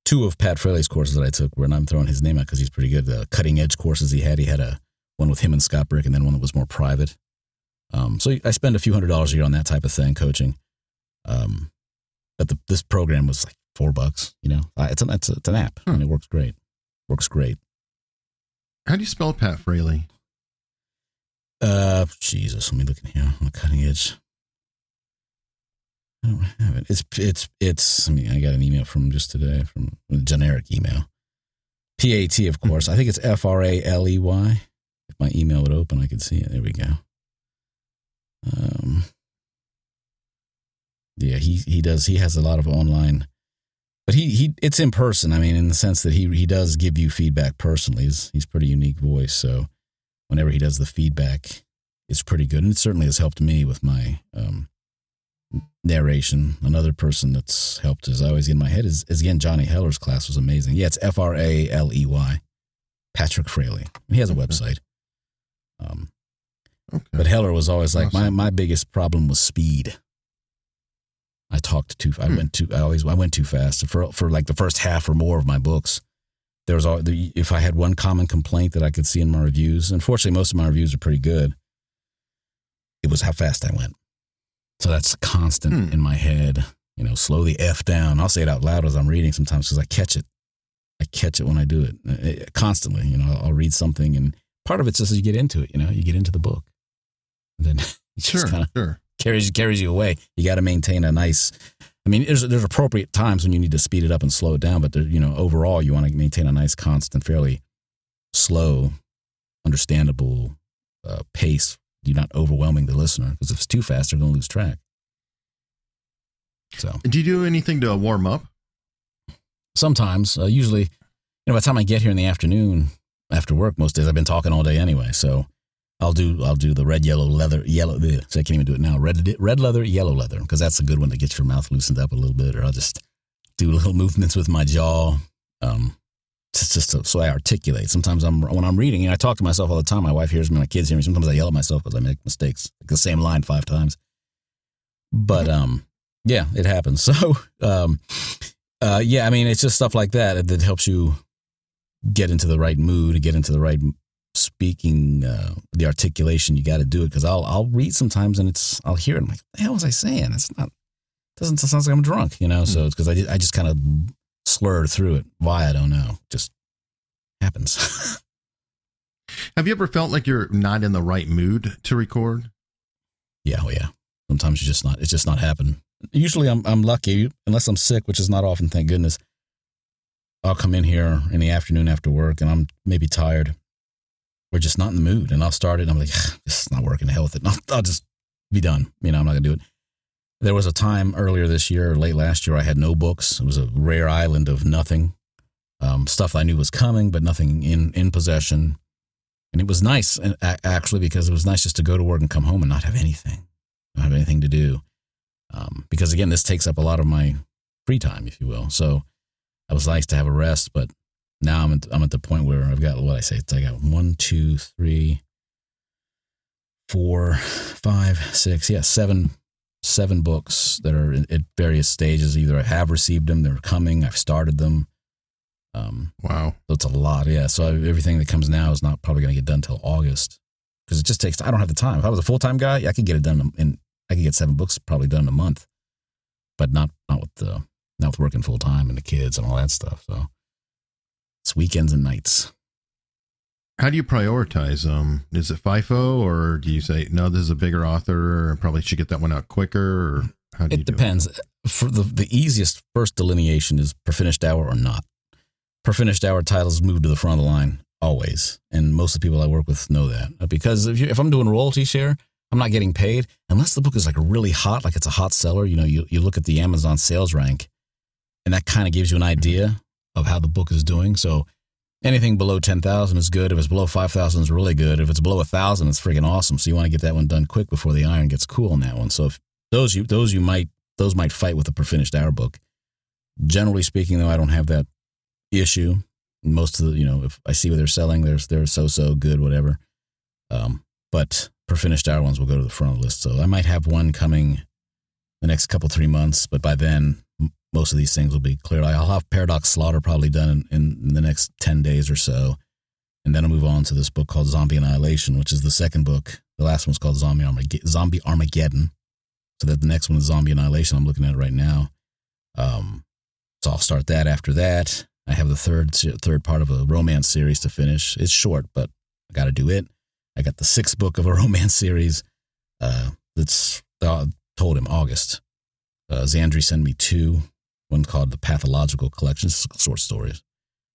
two of Pat Fraley's courses that I took where I'm throwing his name out because he's pretty good. The cutting edge courses he had, he had a one with him and Scott Brick and then one that was more private. Um, so I spend a few hundred dollars a year on that type of thing, coaching. Um, but the, this program was like four bucks, you know, Uh, it's an, it's, a, it's an app and it works great. Works great. How do you spell Pat Fraley? Uh, Jesus, let me look in here on the cutting edge. I don't have it. It's it's it's. I mean, I got an email from just today from a generic email. P A T, of course. I think it's F R A L E Y. If my email would open, I could see it. There we go. Um, yeah, he he does. He has a lot of online, but he he it's in person. I mean, in the sense that he he does give you feedback personally. He's he's pretty unique voice. So whenever he does the feedback, it's pretty good, and it certainly has helped me with my um, narration. Another person that's helped, as I always get in my head, is, is again Johnny Heller's class was amazing. Yeah, it's F R A L E Y, Patrick Fraley. He has a Okay. website. Um, Okay. but Heller was always like my my biggest problem was speed. I talked too. I Hmm. went too. I always I went too fast for for like the first half or more of my books. There was all the, if I had one common complaint that I could see in my reviews. Unfortunately, most of my reviews are pretty good. It was how fast I went. So that's constant Hmm. in my head. You know, slow the f down. I'll say it out loud as I'm reading sometimes because I catch it. I catch it when I do it Uh, constantly. You know, I'll, read something and part of it's just as you get into it. You know, you get into the book, and then it sure, just kind of sure. Carries carries you away. You got to maintain a nice. I mean, there's there's appropriate times when you need to speed it up and slow it down, but there, you know, overall, you want to maintain a nice, constant, fairly slow, understandable uh, pace. You're not overwhelming the listener because if it's too fast, they're going to lose track. So Do you do anything to warm up? sometimes, uh, usually, you know, by the time I get here in the afternoon after work, most days I've been talking all day anyway. So I'll do I'll do the red, yellow, leather, yellow. ugh, So I can't even do it now. Red red leather, yellow leather, because that's a good one to get your mouth loosened up a little bit. Or I'll just do little movements with my jaw, um, just just to, so I articulate. Sometimes I'm when I'm reading, and I talk to myself all the time. My wife hears me, my kids hear me. Sometimes I yell at myself because I make mistakes, like the same line five times. But um, yeah, it happens. So um, uh, yeah, I mean, it's just stuff like that that helps you get into the right mood, get into the right speaking, uh, the articulation. You got to do it because I'll I'll read sometimes and it's I'll hear it. I'm like, the hell was I saying? It's not doesn't it sounds like I'm drunk, you know. So it's because I I just kind of slurred through it. Why I don't know. Just happens. Have you ever felt like you're not in the right mood to record? yeah, oh yeah. Sometimes you just not. It's just not happening. Usually I'm I'm lucky unless I'm sick, which is not often. Thank goodness. I'll come in here in the afternoon after work and I'm maybe tired. We're just not in the mood, and I'll start it. And I'm like, this is not working. To hell with it. I'll, I'll just be done. You know, I'm not gonna do it. There was a time earlier this year or late last year I had no books. It was a rare island of nothing. Um, stuff I knew was coming, but nothing in in possession. And it was nice, actually, because it was nice just to go to work and come home and not have anything, not have anything to do. Um, because again, this takes up a lot of my free time, if you will. So it was nice to have a rest, but now I'm at, I'm at the point where I've got what I say. It's I got one, two, three, four, five, six, yeah, seven, seven books that are in, at various stages. Either I have received them, they're coming, I've started them. Um, Wow. so it's a lot, yeah. So everything that comes now is not probably going to get done until August because it just takes. I don't have the time. If I was a full time guy, I could get it done in, in. I could get seven books probably done in a month, but not not with the not with working full time and the kids and all that stuff. So it's weekends and nights. How do you prioritize? Um, is it FIFO or do you say no? This is a bigger author. Probably should get that one out quicker. Or how do you It do depends. For the the easiest first delineation is per finished hour or not. Per finished hour titles move to the front of the line always, and most of the people I work with know that because if you, if I'm doing royalty share, I'm not getting paid unless the book is like really hot, like it's a hot seller. You know, you you look at the Amazon sales rank, and that kind of gives you an idea of how the book is doing. So anything below ten thousand is good. If it's below five thousand, is really good. If it's below a thousand, it's freaking awesome. So you want to get that one done quick before the iron gets cool on that one. So if those you those you might those might fight with a finished hour book. Generally speaking, though, I don't have that issue. Most of the you know, if I see what they're selling, they're they're so so good, whatever. Um, but per finished hour ones will go to the front of the list. So I might have one coming the next couple three months, but by then most of these things will be cleared. I'll have Paradox Slaughter probably done in, in the next ten days or so, and then I'll move on to this book called Zombie Annihilation, which is the second book. The last one's called Zombie Armag- Zombie Armageddon. So that the next one is Zombie Annihilation. I'm looking at it right now. Um, so I'll start that after that. I have the third third part of a romance series to finish. It's short, but I got to do it. I got the sixth book of a romance series. Uh, that's uh, told him August. Uh, Xandri sent me two. One called the Pathological Collection, short stories,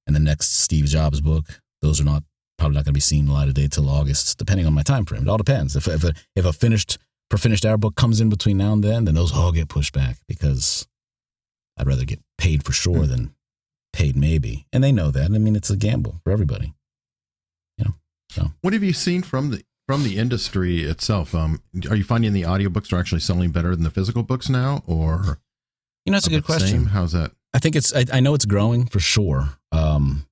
and the next Steve Jobs book. Those are not probably not going to be seen light of day till August, depending on my time frame. It all depends. If if a, if a finished for finished hour book comes in between now and then, then those all get pushed back because I'd rather get paid for sure mm-hmm. than paid maybe, and they know that. I mean, it's a gamble for everybody. You know. So what have you seen from the from the industry itself? Um, are you finding the audiobooks are actually selling better than the physical books now, or you know, it's a good question. Same? How's that? I think it's. I, I know it's growing for sure. Um,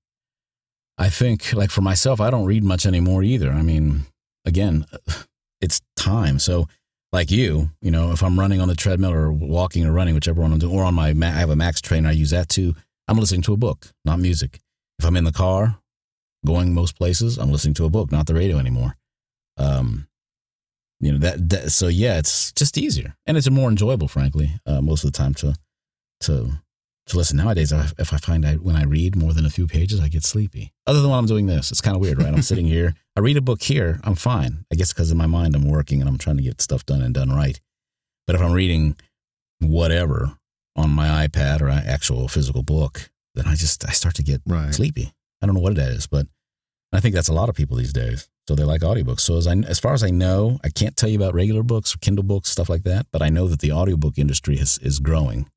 I think, like for myself, I don't read much anymore either. I mean, again, it's time. So, like you, you know, if I'm running on the treadmill or walking or running, whichever one I'm doing, or on my, I have a Max trainer, I use that too. I'm listening to a book, not music. If I'm in the car, going most places, I'm listening to a book, not the radio anymore. Um, you know that, that so yeah, it's just easier and it's more enjoyable, frankly, uh, most of the time to to to listen. Nowadays, if I find I when I read more than a few pages, I get sleepy. Other than when I'm doing this, it's kind of weird, right? I'm sitting here, I read a book here, I'm fine. I guess because in my mind I'm working and I'm trying to get stuff done and done right. But if I'm reading whatever on my iPad or an actual physical book, then I just I start to get right. sleepy. I don't know what it is, but I think that's a lot of people these days. So they like audiobooks. So as I as far as I know, I can't tell you about regular books or Kindle books, stuff like that, but I know that the audiobook industry is is growing.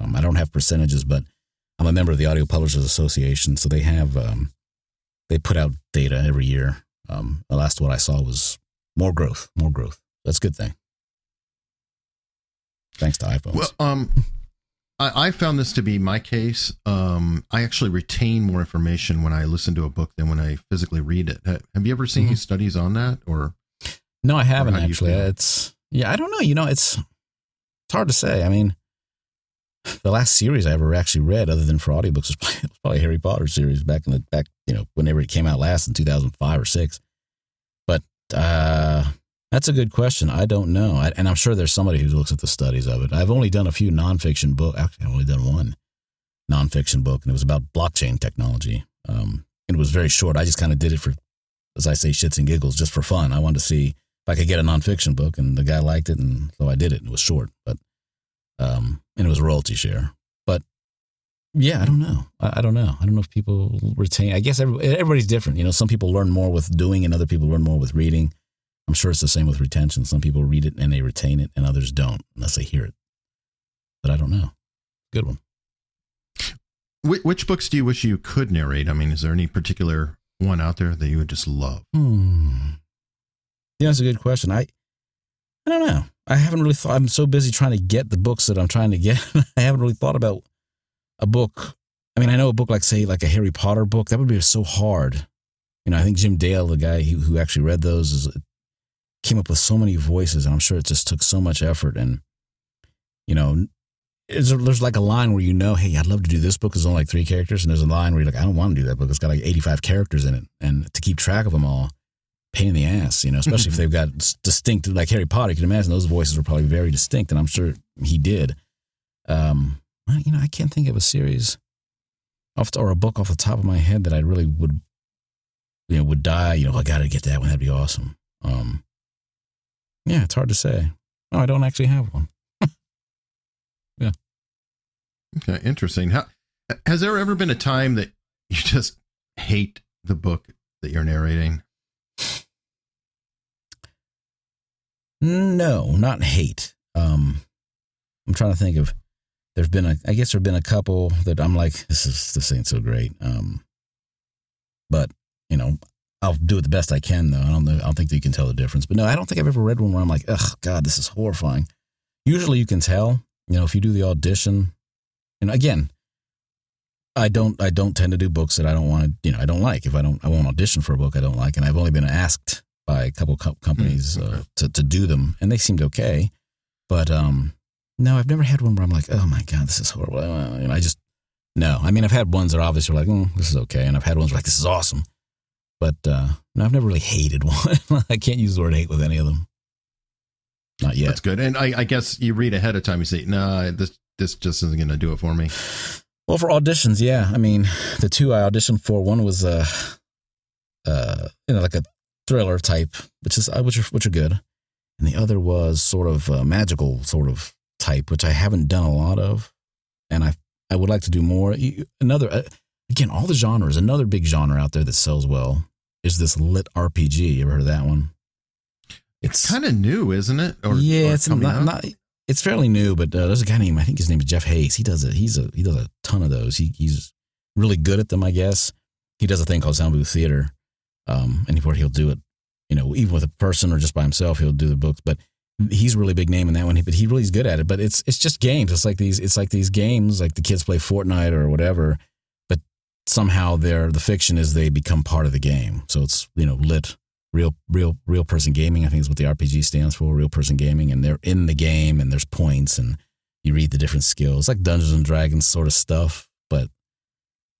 Um, I don't have percentages, but I'm a member of the Audio Publishers Association, so they have um, they put out data every year. Um, the last what I saw was more growth, more growth. That's a good thing. Thanks to iPhones. Well, um, I, I found this to be my case. Um, I actually retain more information when I listen to a book than when I physically read it. Have you ever seen mm-hmm. any studies on that, or? No, I haven't actually. It's yeah, I don't know. You know, it's it's hard to say. I mean, the last series I ever actually read, other than for audiobooks, was probably, was probably Harry Potter series back in the back, you know, whenever it came out last in 2005 or six. But uh, that's a good question. I don't know, I, and I'm sure there's somebody who looks at the studies of it. I've only done a few nonfiction book. Actually, I've only done one nonfiction book, and it was about blockchain technology. Um, and it was very short. I just kind of did it for, as I say, shits and giggles, just for fun. I wanted to see if I could get a nonfiction book, and the guy liked it, and so I did it. It was short, but um, and it was royalty share. But yeah, I don't know. I, I, don't know. I don't know if people retain. I guess every, everybody's different. You know, some people learn more with doing, and other people learn more with reading. I'm sure it's the same with retention. Some people read it and they retain it, and others don't unless they hear it. But I don't know. Good one. Which books do you wish you could narrate? I mean, is there any particular one out there that you would just love? Hmm. Yeah, that's a good question. I I don't know. I haven't really thought. I'm so busy trying to get the books that I'm trying to get. I haven't really thought about a book. I mean, I know a book like, say, like a Harry Potter book. That would be so hard. You know, I think Jim Dale, the guy who, who actually read those, is, came up with so many voices, and I'm sure it just took so much effort. And you know, there's like a line where you know, hey, I'd love to do this book. It's only like three characters, and there's a line where you're like, I don't want to do that book. It's got like 85 characters in it, and to keep track of them all pain in the ass, you know, especially if they've got distinct, like Harry Potter. You can imagine those voices were probably very distinct, and I'm sure he did. Um, you know, I can't think of a series off the, or a book off the top of my head that I really would, you know, would die. You know, I got to get that one. That'd be awesome. Um, yeah, it's hard to say. No, I don't actually have one. yeah. Okay, interesting. How, has there ever been a time that you just hate the book that you're narrating? No, not hate. Um, I'm trying to think of. There's been a. I guess there've been a couple that I'm like, this is this ain't so great. Um, but you know, I'll do it the best I can though. I don't know. I don't think that you can tell the difference. But no, I don't think I've ever read one where I'm like, ugh, God, this is horrifying. Usually you can tell. You know, if you do the audition, and again, I don't. I don't tend to do books that I don't want to. You know, I don't like. If I don't, I won't audition for a book I don't like. And I've only been asked by a couple co- companies mm, okay. uh, to to do them, and they seemed okay. But um, no, I've never had one where I'm like, oh my god, this is horrible. I just no. I mean, I've had ones that obviously are like, mm, this is okay, and I've had ones like this is awesome. But uh, no, I've never really hated one. I can't use the word hate with any of them. Not yet. That's good. And I, I guess you read ahead of time. You say, no, nah, this this just isn't going to do it for me. Well, for auditions, yeah. I mean, the two I auditioned for, one was uh, uh, you know, like a thriller type, which is uh, which are which are good, and the other was sort of a magical sort of type, which I haven't done a lot of, and I I would like to do more. Another uh, again, all the genres. Another big genre out there that sells well is this lit RPG. You ever heard of that one? It's kind of new, isn't it? Or, yeah, or it's not, not, It's fairly new, but uh, there's a guy named I think his name is Jeff Hays. He does it. He's a he does a ton of those. He he's really good at them, I guess. He does a thing called Sound Booth Theater, um, and where he'll do it, you know, even with a person or just by himself, he'll do the books. But he's a really big name in that one. But he really is good at it. But it's it's just games. It's like these. It's like these games, like the kids play Fortnite or whatever. Somehow they're the fiction is they become part of the game. So it's you know lit real real real person gaming. I think is what the RPG stands for. Real person gaming, and they're in the game, and there's points, and you read the different skills, like Dungeons and Dragons sort of stuff. But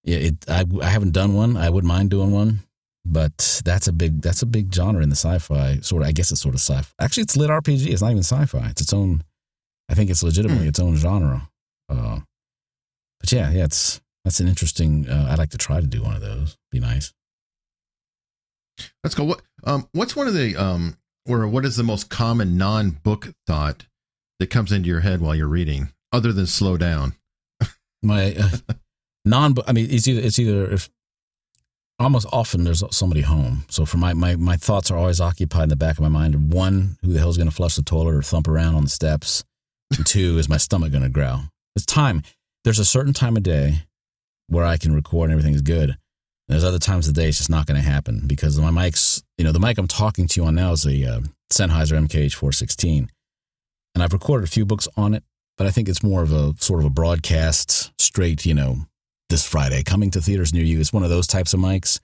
yeah, it I I haven't done one. I wouldn't mind doing one but that's a big that's a big genre in the sci-fi sort of. I guess it's sort of sci-fi. Actually, it's lit RPG. It's not even sci-fi. It's its own. I think it's legitimately hmm. its own genre. Uh, but yeah, yeah, it's that's an interesting. Uh, I'd like to try to do one of those. Be nice. Let's go. What um what's one of the um or what is the most common non-book thought that comes into your head while you're reading, other than slow down? My uh, non. I mean, it's either it's either if almost often there's somebody home. So for my, my, my thoughts are always occupied in the back of my mind. One, who the hell's going to flush the toilet or thump around on the steps? And two, is my stomach going to growl? It's time. There's a certain time of day where I can record and everything is good. There's other times of the day it's just not going to happen because my mic's, you know, the mic I'm talking to you on now is a uh, Sennheiser MKH 416. And I've recorded a few books on it, but I think it's more of a sort of a broadcast, straight, you know, this Friday coming to theaters near you. It's one of those types of mics.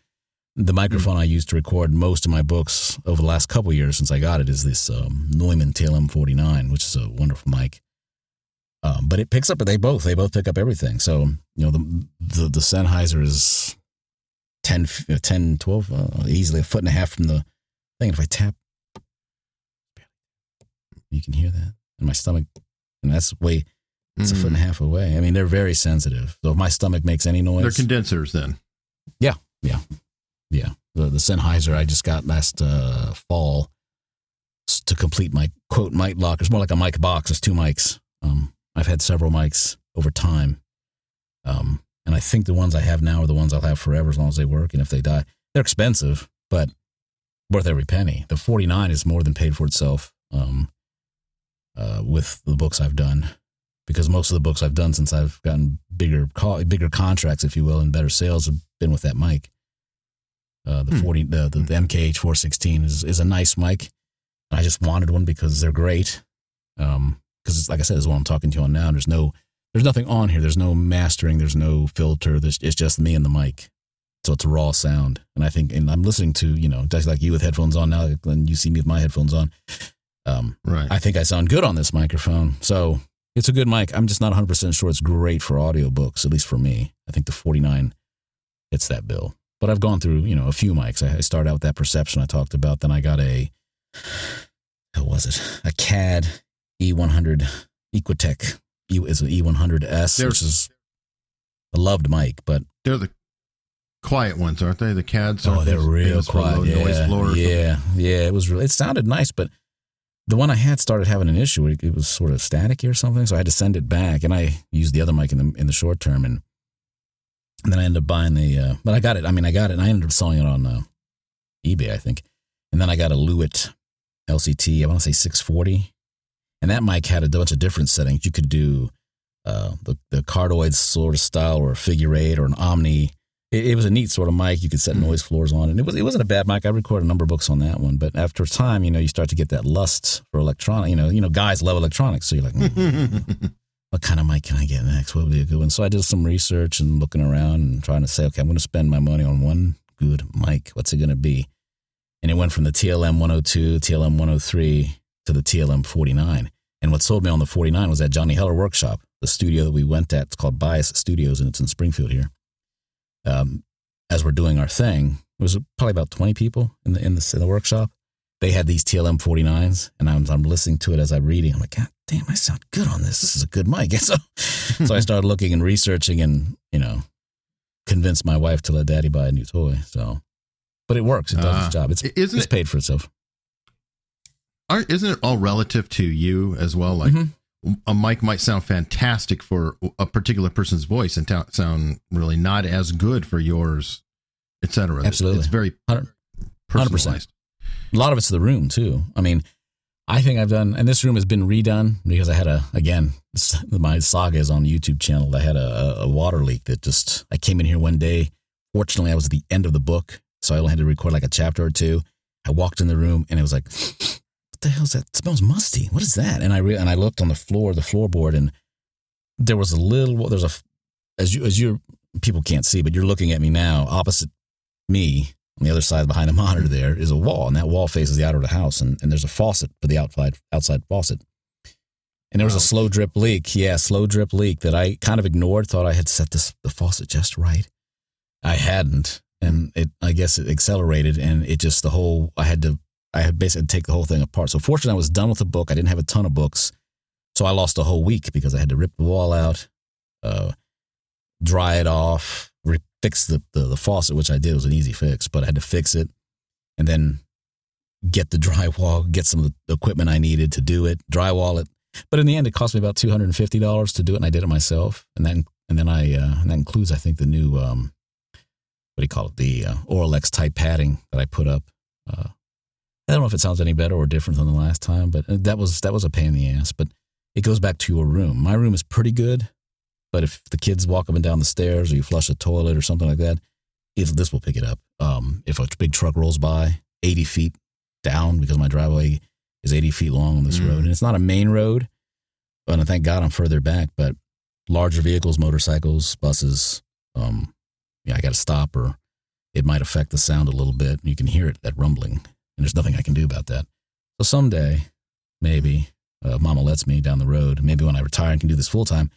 The microphone mm-hmm. I use to record most of my books over the last couple years since I got it is this um, Neumann TLM49, which is a wonderful mic. Um, but it picks up. They both they both pick up everything. So you know the the, the Sennheiser is 10, 10 12, uh, easily a foot and a half from the thing. If I tap, you can hear that in my stomach, and that's way it's mm. a foot and a half away. I mean, they're very sensitive. So if my stomach makes any noise, they're condensers. Then, yeah, yeah, yeah. The the Sennheiser I just got last uh, fall to complete my quote mic lock. It's more like a mic box. It's two mics. Um, I've had several mics over time, um, and I think the ones I have now are the ones I'll have forever as long as they work. And if they die, they're expensive, but worth every penny. The forty nine is more than paid for itself. Um, uh, with the books I've done because most of the books I've done since I've gotten bigger bigger contracts, if you will, and better sales have been with that mic. Uh, the hmm. forty the, the, the MKH four sixteen is is a nice mic. I just wanted one because they're great. Um, because it's like I said, is what I'm talking to you on now. There's no there's nothing on here. There's no mastering. There's no filter. There's it's just me and the mic. So it's a raw sound. And I think, and I'm listening to, you know, just like you with headphones on now, and you see me with my headphones on. Um, right. I think I sound good on this microphone. So it's a good mic. I'm just not 100% sure it's great for audiobooks, at least for me. I think the 49 hits that bill. But I've gone through, you know, a few mics. I, started out with that perception I talked about. Then I got a, how was it? A CAD E100 Equitek. E, it's an E100S, they're, which is a loved mic, but. They're the quiet ones, aren't they? The CADs. Oh, they're real quiet. Yeah, yeah, yeah. It was. Really, it sounded nice, but the one I had started having an issue. It, it was sort of staticky or something, so I had to send it back, and I used the other mic in the in the short term, and, and then I ended up buying the. Uh, but I got it. I mean, I got it, and I ended up selling it on uh, eBay, I think, and then I got a Lewitt LCT. I want to say 640, and that mic had a bunch of different settings. You could do uh, the the cardioid sort of style, or a figure eight, or an omni it, it, was a neat sort of mic. You could set mm-hmm. noise floors on, and it was it wasn't a bad mic. I recorded a number of books on that one, but after time, you know, you start to get that lust for electronic. You know, you know, guys love electronics, so you're like, mm, what kind of mic can I get next? What would be a good one? So I did some research and looking around and trying to say, okay, I'm going to spend my money on one good mic. What's it going to be? And it went from the TLM 102, TLM 103 to the TLM 49. And what sold me on the 49 was that Johnny Heller workshop, the studio that we went at. It's called Bias Studios, and it's in Springfield here um, as we're doing our thing, it was probably about 20 people in the, in the, in the workshop. they had these TLM 49s, and I'm, I'm listening to it as I'm reading. I'm like, God damn, I sound good on this. This is a good mic. And so, so I started looking and researching, and you know, convinced my wife to let Daddy buy a new toy. So, but it works. It does Ah. its job. It's Isn't it's paid for itself. Aren't, isn't it all relative to you as well? Like Mhm. a mic might sound fantastic for a particular person's voice and sound really not as good for yours, etc. Absolutely. it's very Hundred- 100%. personalized. a lot of it's the room too. I mean, I think I've done, and this room has been redone because I had a again, my saga is on the YouTube channel. I had a, a water leak that just I came in here one day. Fortunately, I was at the end of the book, so I only had to record like a chapter or two. I walked in the room and it was like, "What the hell's that? It smells musty. What is that?" And I re- and I looked on the floor, the floorboard, and there was a little. There's a as you as you people can't see, but you're looking at me now. Opposite me on the other side behind the monitor there is a wall, and that wall faces the outer of the house, and, and there's a faucet for the outside outside faucet. And there was a slow drip leak. Yeah, slow drip leak that I kind of ignored, thought I had set this the faucet just right. I hadn't. And it I guess it accelerated and it just the whole I had to I had basically take the whole thing apart. So fortunately I was done with the book. I didn't have a ton of books. So I lost a whole week because I had to rip the wall out, uh, dry it off, re- fix the, the the faucet, which I did. It was an easy fix, but I had to fix it and then get the drywall, get some of the equipment I needed to do it, drywall it. But in the end, it cost me about two hundred and fifty dollars to do it, and I did it myself. And then and then I uh, and that includes, I think, the new um, what do you call it, the uh, Auralex type padding that I put up. Uh, I don't know if it sounds any better or different than the last time, but uh, that was that was a pain in the ass. But it goes back to your room. My room is pretty good, but if the kids walk up and down the stairs or you flush a toilet or something like that, this will pick it up. Um, if a big truck rolls by, eighty feet down because my driveway is eighty feet long on this Mm. road, and it's not a main road. But thank God I'm further back. But larger vehicles, motorcycles, buses, um, yeah, I got to stop or it might affect the sound a little bit. You can hear it, that rumbling, and there's nothing I can do about that. So someday, maybe, uh, Mama lets me down the road, maybe when I retire and can do this full time,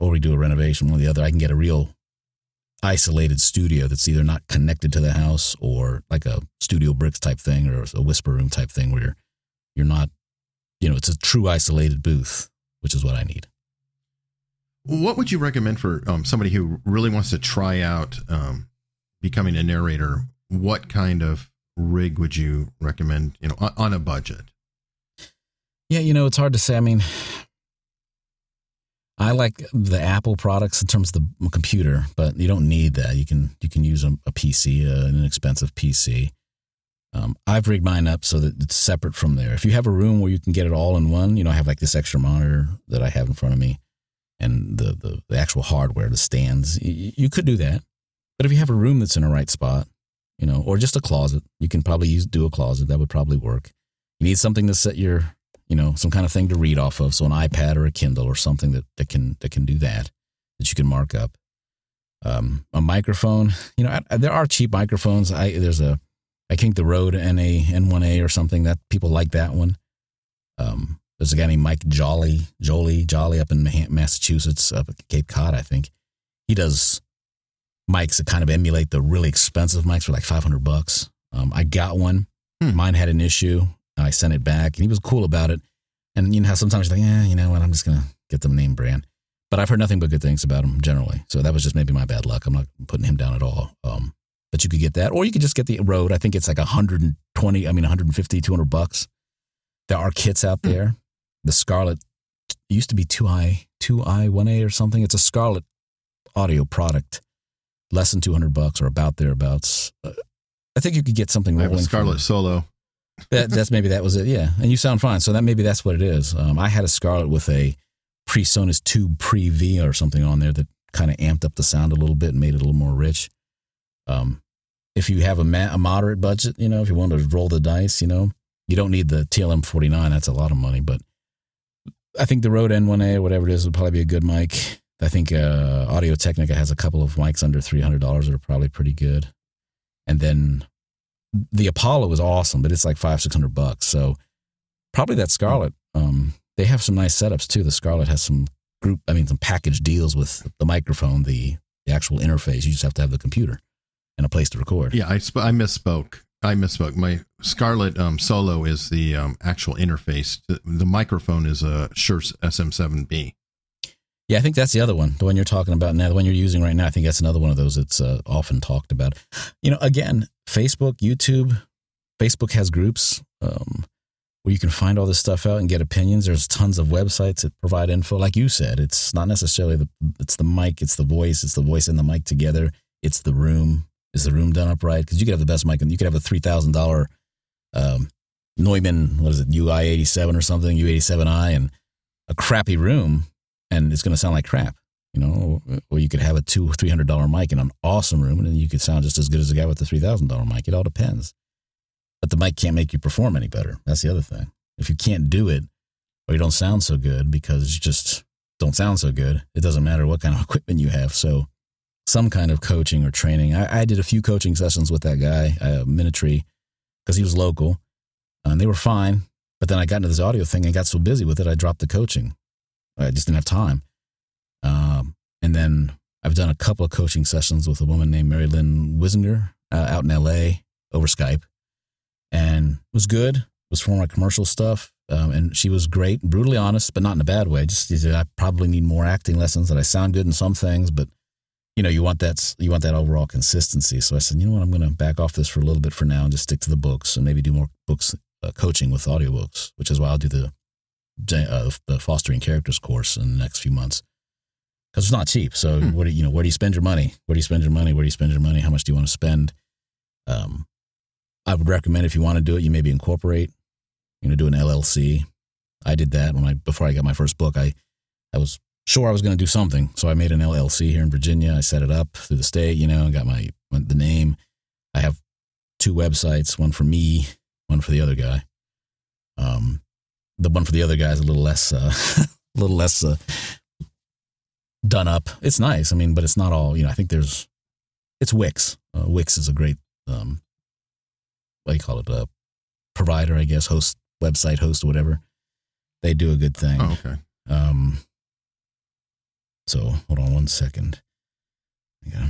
or we do a renovation, one or the other, I can get a real isolated studio that's either not connected to the house or like a studio bricks type thing or a whisper room type thing where you're, you're not, you know, it's a true isolated booth, which is what I need. What would you recommend for um, somebody who really wants to try out um, becoming a narrator? What kind of rig would you recommend? You know, on, on a budget. Yeah, you know, it's hard to say. I mean, I like the Apple products in terms of the computer, but you don't need that. You can you can use a, a PC, uh, an inexpensive PC. Um, I've rigged mine up so that it's separate from there. If you have a room where you can get it all in one, you know, I have like this extra monitor that I have in front of me, and the the, the actual hardware, the stands. You, you could do that, but if you have a room that's in the right spot, you know, or just a closet, you can probably use do a closet. That would probably work. You need something to set your you know, some kind of thing to read off of. So an iPad or a Kindle or something that, that can that can do that, that you can mark up. Um, a microphone, you know, I, I- there are cheap microphones. I there's a, I think the Rode NA N1A or something that people like that one. Um, there's a guy named Mike Jolly, Jolie, Jolly up in Massachusetts, up at Cape Cod, I think. He does mics that kind of emulate the really expensive mics for like 500 bucks. Um, I got one. Hmm. Mine had an issue. I sent it back, and he was cool about it. And you know how sometimes you're like, yeah, you know what, I'm just gonna get the name brand. But I've heard nothing but good things about him generally. So that was just maybe my bad luck. I'm not putting him down at all. Um, but you could get that, or you could just get the Rode. I think it's like 120. I mean, 150, 200 bucks. There are kits out there. The Scarlett used to be two i, two i, one a or something. It's a Scarlett audio product, less than 200 bucks or about thereabouts. Uh, I think you could get something I have a rolling. Scarlett Solo. that, that's maybe that was it. Yeah, and you sound fine. So that maybe that's what it is. Um, I had a Scarlett with a PreSonus Tube Pre V or something on there that kind of amped up the sound a little bit and made it a little more rich. Um, if you have a, ma- a moderate budget, you know, if you want to roll the dice, you know, you don't need the TLM 49. That's a lot of money, but I think the Rode N1A or whatever it is would probably be a good mic. I think uh, Audio Technica has a couple of mics under $300 that are probably pretty good. And then the Apollo is awesome, but it's like five, six hundred bucks. So probably that Scarlett. Um, they have some nice setups too. The Scarlett has some group, I mean, some package deals with the microphone, the, the actual interface. You just have to have the computer and a place to record. Yeah, I, sp- I misspoke. I misspoke. My Scarlett um, Solo is the um, actual interface. The, the microphone is a Shure SM7B. Yeah, I think that's the other one. The one you're talking about now, the one you're using right now. I think that's another one of those that's uh, often talked about. You know, again, Facebook, YouTube. Facebook has groups um, where you can find all this stuff out and get opinions. There's tons of websites that provide info. Like you said, it's not necessarily the it's the mic, it's the voice, it's the voice and the mic together. It's the room. Is the room done up right? Because you could have the best mic, and you could have a three thousand dollar um, Neumann, what is it, UI eighty seven or something, U eighty seven I, and a crappy room, and it's going to sound like crap. You know, or you could have a two three hundred dollar mic in an awesome room, and you could sound just as good as a guy with a three thousand dollar mic. It all depends. But the mic can't make you perform any better. That's the other thing. If you can't do it, or you don't sound so good because you just don't sound so good, it doesn't matter what kind of equipment you have. So some kind of coaching or training. I, I did a few coaching sessions with that guy, uh, Minitree, because he was local, and they were fine. But then I got into this audio thing and got so busy with it, I dropped the coaching. I just didn't have time. Um, and then I've done a couple of coaching sessions with a woman named Mary Lynn Wisinger uh, out in LA over Skype, and was good. It was for my commercial stuff, um, and she was great, brutally honest, but not in a bad way. Just I probably need more acting lessons. That I sound good in some things, but you know, you want that you want that overall consistency. So I said, you know what, I'm going to back off this for a little bit for now and just stick to the books and maybe do more books uh, coaching with audiobooks, which is why I'll do the uh, the fostering characters course in the next few months because it's not cheap. So hmm. what do you know? Where do you spend your money? Where do you spend your money? Where do you spend your money? How much do you want to spend? Um, I would recommend if you want to do it, you maybe incorporate, you know, do an LLC. I did that when I before I got my first book. I I was sure I was going to do something. So I made an LLC here in Virginia. I set it up through the state, you know, and got my the name. I have two websites, one for me, one for the other guy. Um, the one for the other guy is a little less, uh, a little less uh, done up. It's nice, I mean, but it's not all. You know, I think there's, it's Wix. Uh, Wix is a great, um, what do you call it, a provider, I guess, host website host whatever. They do a good thing. Oh, okay. Um, so hold on one second. Yeah.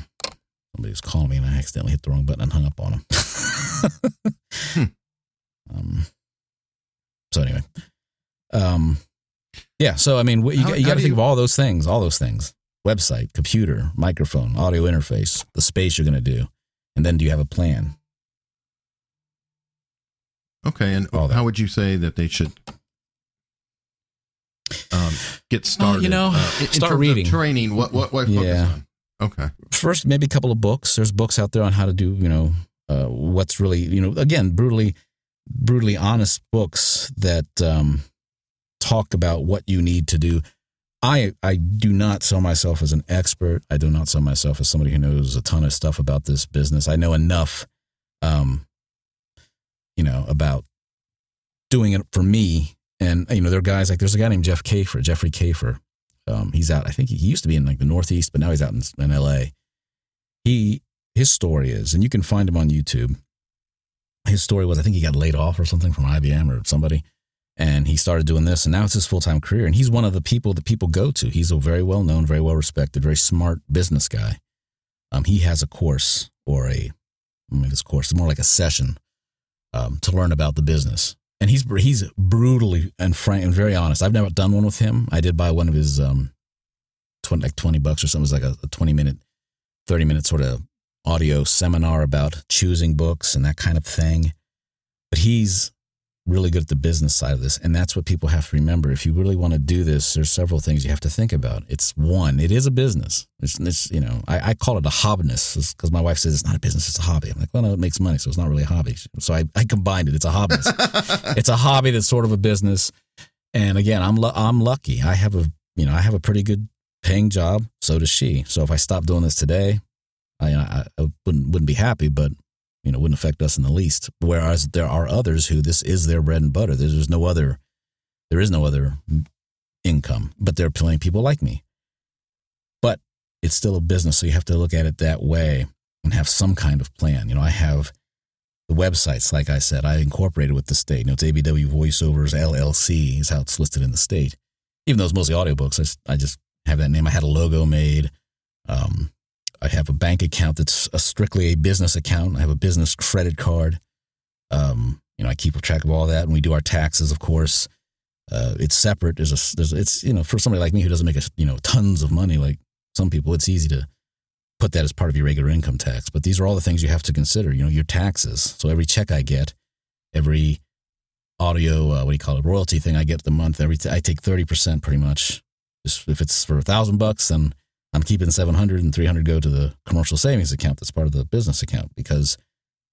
Somebody was calling me and I accidentally hit the wrong button and hung up on him. hmm. um, so anyway, um, yeah. So I mean, you, how, you got to think you... of all those things, all those things: website, computer, microphone, audio interface, the space you're going to do, and then do you have a plan? Okay, and how would you say that they should um, get started? Well, you know, uh, in, start reading. training. What what what yeah. on? Okay. First, maybe a couple of books. There's books out there on how to do. You know, uh, what's really you know again brutally brutally honest books that um, talk about what you need to do. I I do not sell myself as an expert. I do not sell myself as somebody who knows a ton of stuff about this business. I know enough, um, you know, about doing it for me and you know, there are guys like there's a guy named Jeff Kafer, Jeffrey Kafer. Um, he's out. I think he, used to be in like the Northeast, but now he's out in, in L.A. He his story is, and you can find him on YouTube. His story was, I think he got laid off or something from IBM or somebody, and he started doing this, and now it's his full time career. And he's one of the people that people go to. He's a very well known, very well respected, very smart business guy. Um, he has a course or a, I mean, this course, more like a session um, to learn about the business and he's he's brutally and frank and very honest. I've never done one with him. I did buy one of his um, 20, like twenty bucks or something. It was like a, a twenty minute, thirty minute sort of audio seminar about choosing books and that kind of thing. But he's really good at the business side of this. And that's what people have to remember. If you really want to do this, there's several things you have to think about. It's one, it is a business. It's, it's you know, I, I call it a hobbiness because my wife says it's not a business, it's a hobby. I'm like, well, no, it makes money, so it's not really a hobby. So I, I combined it. It's a hobby. it's a hobby that's sort of a business. And again, I'm, I'm lucky. I have a, you know, I have a pretty good paying job. So does she. So if I stop doing this today, I, I, I wouldn't, wouldn't be happy, but you know, wouldn't affect us in the least. Whereas there are others who this is their bread and butter. There's no other, there is no other income, but there are plenty of people like me. But it's still a business, so you have to look at it that way and have some kind of plan. You know, I have the websites, like I said, I incorporated with the state. You know, it's ABW Voiceovers LLC is how it's listed in the state. Even though it's mostly audiobooks, I just, I just have that name. I had a logo made. Um, I have a bank account that's a strictly a business account. I have a business credit card. Um, you know, I keep track of all that, and we do our taxes, of course. Uh, it's separate. There's a there's it's you know for somebody like me who doesn't make a, you know tons of money like some people, it's easy to put that as part of your regular income tax. But these are all the things you have to consider. You know, your taxes. So every check I get, every audio uh, what do you call it royalty thing I get the month, every t- I take thirty percent pretty much. Just if it's for a thousand bucks, then I'm keeping 700 and 300 go to the commercial savings account that's part of the business account because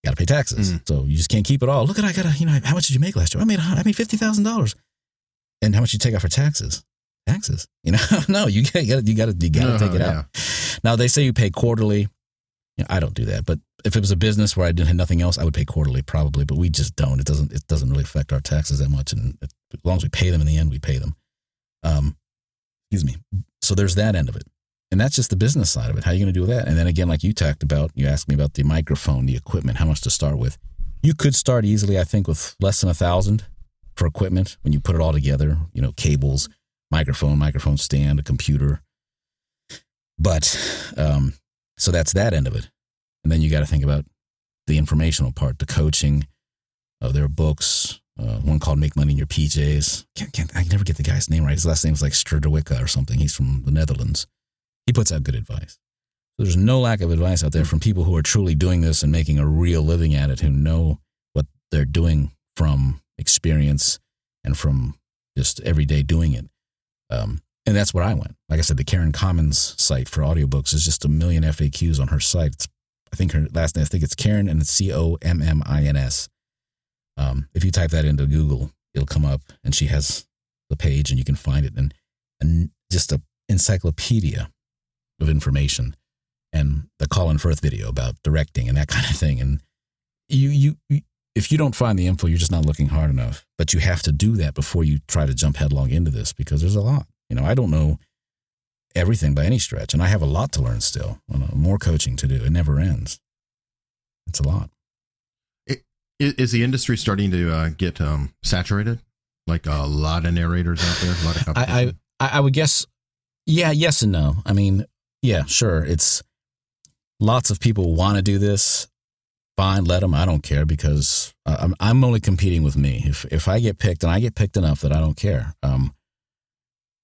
you got to pay taxes. Mhm. So you just can't keep it all. Look at I got to, you know, how much did you make last year? I made I made $50,000. And how much you take out for taxes? Taxes. You know, no, you got you got to you got to you got to Uh, take it yeah. out. Now they say you pay quarterly. You know, I don't do that, but if it was a business where I didn't have nothing else, I would pay quarterly probably, but we just don't. It doesn't it doesn't really affect our taxes that much and as long as we pay them in the end, we pay them. Um excuse me. So there's that end of it. And that's just the business side of it. How are you going to do that? And then again, like you talked about, you asked me about the microphone, the equipment, how much to start with. You could start easily, I think, with less than a thousand for equipment when you put it all together. You know, cables, microphone, microphone stand, a computer. But um, so that's that end of it. And then you got to think about the informational part, the coaching of their books. Uh, one called "Make Money in Your PJs." Can't, can't, I never get the guy's name right. His last name name's like Sturdewicka or something. He's from the Netherlands. He puts out good advice. There's no lack of advice out there from people who are truly doing this and making a real living at it, who know what they're doing from experience and from just every day doing it. Um, and that's where I went. Like I said, the Karen Commins site for audiobooks is just a million FAQs on her site. It's, I think her last name, I think it's Karen and it's C O M M I N S. Um, if you type that into Google, it'll come up and she has the page and you can find it and, and just a encyclopedia of information and the Colin Firth video about directing and that kind of thing. And you, you, you- if you don't find the info, you're just not looking hard enough. But you have to do that before you try to jump headlong into this because there's a lot. You know, I don't know everything by any stretch, and I have a lot to learn still. More coaching to do. It never ends. It's a lot. I- Is the industry starting to uh, get um, saturated? Like a lot of narrators out there, a lot of I. I, I I would guess, yeah, yes and no. I mean, yeah, sure. It's lots of people want to do this. Fine, let them. I don't care because uh, I'm I'm only competing with me. If if I get picked and I get picked enough that I don't care. Um,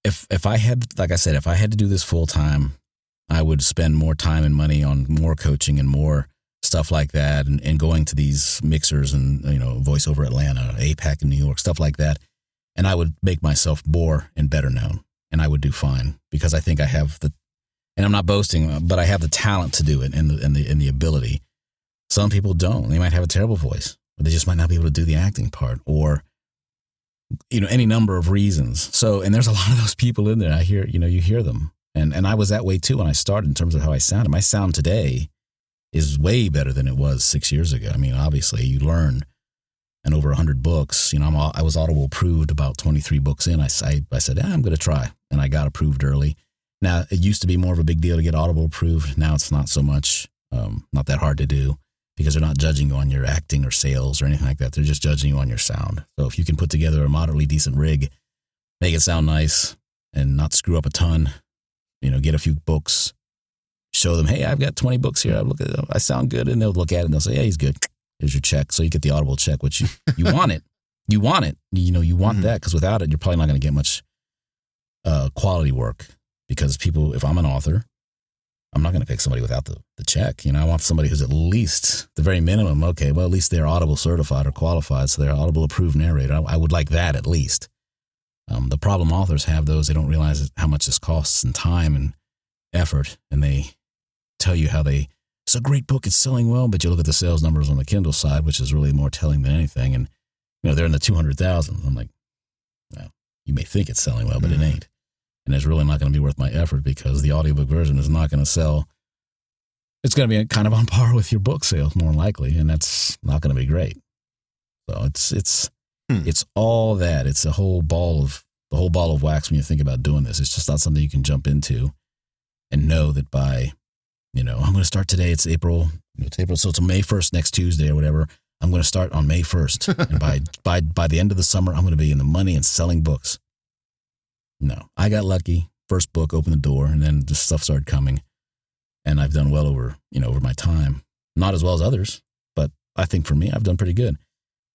if if I had, like I said, if I had to do this full time, I would spend more time and money on more coaching and more stuff like that, and, and going to these mixers and you know, voiceover Atlanta, APAC in New York, stuff like that and I would make myself more and better known, and I would do fine because I think I have the, and I'm not boasting, uh, but I have the talent to do it and the and the and the ability. Some people don't; they might have a terrible voice, or they just might not be able to do the acting part, or you know, any number of reasons. So, and there's a lot of those people in there. I hear, you know, you hear them, and and I was that way too when I started in terms of how I sounded. My sound today is way better than it was six years ago. I mean, obviously, you learn and over 100 books. You know, I'm, I was Audible approved about 23 books in. I, I, I said, yeah, I'm going to try. And I got approved early. Now, it used to be more of a big deal to get Audible approved. Now it's not so much, um, not that hard to do because they're not judging you on your acting or sales or anything like that. They're just judging you on your sound. So if you can put together a moderately decent rig, make it sound nice and not screw up a ton, you know, get a few books, show them, hey, I've got 20 books here. I look at them. I sound good. And they'll look at it and they'll say, yeah, he's good. Here's your check. So you get the Audible check, which you, you want it. You want it. You know, you want Mhm. that because without it, you're probably not going to get much uh, quality work because people, if I'm an author, I'm not going to pick somebody without the, the check. You know, I want somebody who's at least the very minimum. Okay, well, at least they're Audible certified or qualified, so they're Audible approved narrator. I, I would like that at least. Um, the problem authors have those they don't realize how much this costs in time and effort, and they tell you how they it's a great book, it's selling well, but you look at the sales numbers on the Kindle side, which is really more telling than anything, and you know they're in the two hundred thousand. I'm like, well, you may think it's selling well, but it Mhm. ain't and it's really not going to be worth my effort because the audiobook version is not going to sell. It's going to be kind of on par with your book sales, more likely, and that's not going to be great. So it's it's Hmm. it's all that. It's a whole ball of the whole ball of wax when you think about doing this. It's just not something you can jump into and know that by, you know, I'm going to start today. It's April. It's April, so it's May first next Tuesday or whatever. I'm going to start on May first, and by by by the end of the summer, I'm going to be in the money and selling books. No, I got lucky. First book opened the door, and then the stuff started coming, and I've done well over you know over my time. Not as well as others, but I think for me, I've done pretty good.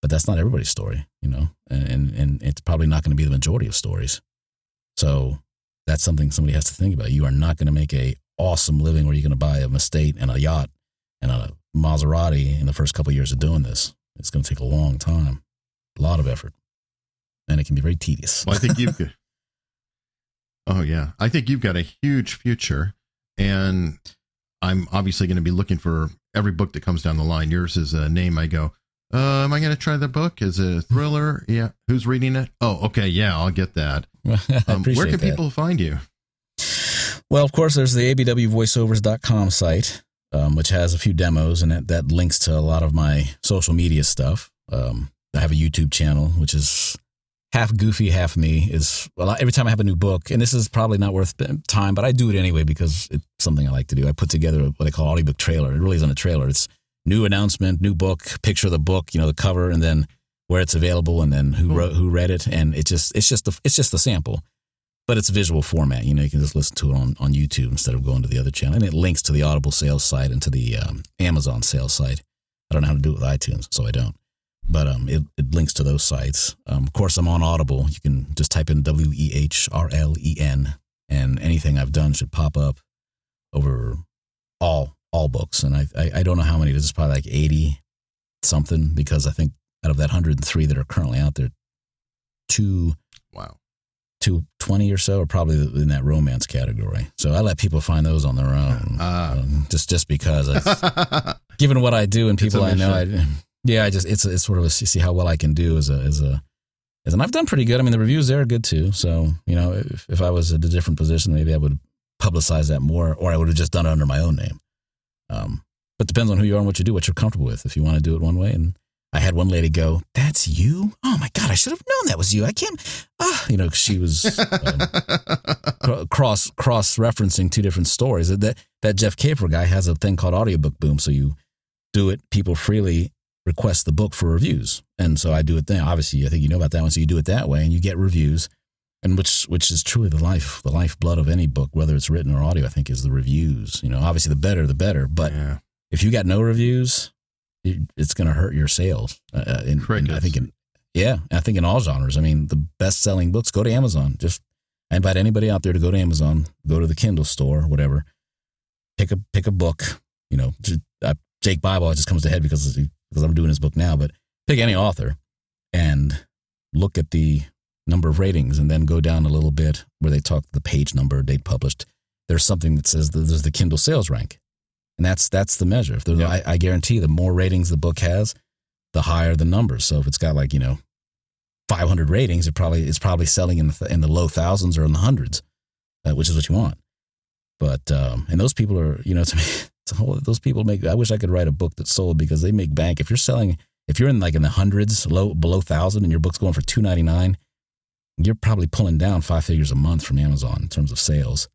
but that's not everybody's story, you know, and and, and it's probably not going to be the majority of stories. So that's something somebody has to think about. You are not going to make a awesome living where you're going to buy a estate and a yacht and a Maserati in the first couple of years of doing this. It's going to take a long time, a lot of effort, and it can be very tedious. Well, I think you've. oh yeah, I think you've got a huge future, and I'm obviously going to be looking for every book that comes down the line. Yours is a name I go. Uh, am I going to try the book? Is it a thriller? Yeah. Who's reading it? Oh, okay. Yeah, I'll get that. Um, where can that. people find you? Well, of course, there's the abwvoiceovers.com site, um, which has a few demos, and that, that links to a lot of my social media stuff. Um, I have a YouTube channel, which is half goofy, half me. Is well, every time I have a new book, and this is probably not worth time, but I do it anyway because it's something I like to do. I put together what I call audiobook trailer. It really isn't a trailer. It's new announcement, new book, picture of the book, you know, the cover, and then where it's available, and then who Cool. wrote, who read it, and it just it's just a, it's just a sample but it's visual format. You know, you can just listen to it on, on YouTube instead of going to the other channel. And it links to the Audible sales site and to the um, Amazon sales site. I don't know how to do it with iTunes, so I don't. But um, it, it links to those sites. Um, of course, I'm on Audible. You can just type in W E H R L E N, and anything I've done should pop up over all all books. And I, I, I don't know how many. This is probably like 80 something because I think out of that 103 that are currently out there, two Wow. 220 or so are probably in that romance category. So I let people find those on their own. Ah. Um, just just because I, given what I do and people I know, I, yeah, I just it's it's sort of a see how well I can do as a as a as and I've done pretty good. I mean, the reviews there are good too. So you know, if if I was at a different position, maybe I would publicize that more, or I would have just done it under my own name. Um, but depends on who you are and what you do, what you're comfortable with. If you want to do it one way, and I had one lady go, "That's you? Oh my god, I should have known that was you. I can't." Ah, you know, she was um, cross cross referencing two different stories. That that Jeff Caper guy has a thing called audiobook boom. So you do it, people freely request the book for reviews, and so I do it then. Obviously, I think you know about that one. So you do it that way, and you get reviews, and which which is truly the life the lifeblood of any book, whether it's written or audio. I think is the reviews. You know, obviously the better the better, but yeah. if you got no reviews, it's going to hurt your sales. Uh, uh, in, in- I think in yeah, I think in all genres. I mean, the best selling books go to Amazon. Just I invite anybody out there to go to Amazon, go to the Kindle store, whatever, pick a pick a book. You know, J- uh, Jake Bible just comes to head because because I'm doing his book now, but pick any author and look at the number of ratings, and then go down a little bit where they talk the page number, date published. There's something that says that there's the Kindle sales rank and that's that's the measure. If there's, Yeah. I, I guarantee, the more ratings the book has, the higher the numbers. So if it's got like you know, 500 ratings, it probably it's probably selling in the th- in the low thousands or in the hundreds, uh, which is what you want. But um, and those people are you know to me, a those people make. I wish I could write a book that sold because they make bank. If you're selling, if you're in like in the hundreds, low below thousand, and your book's going for 299, you're probably pulling down five figures a month from Amazon in terms of sales.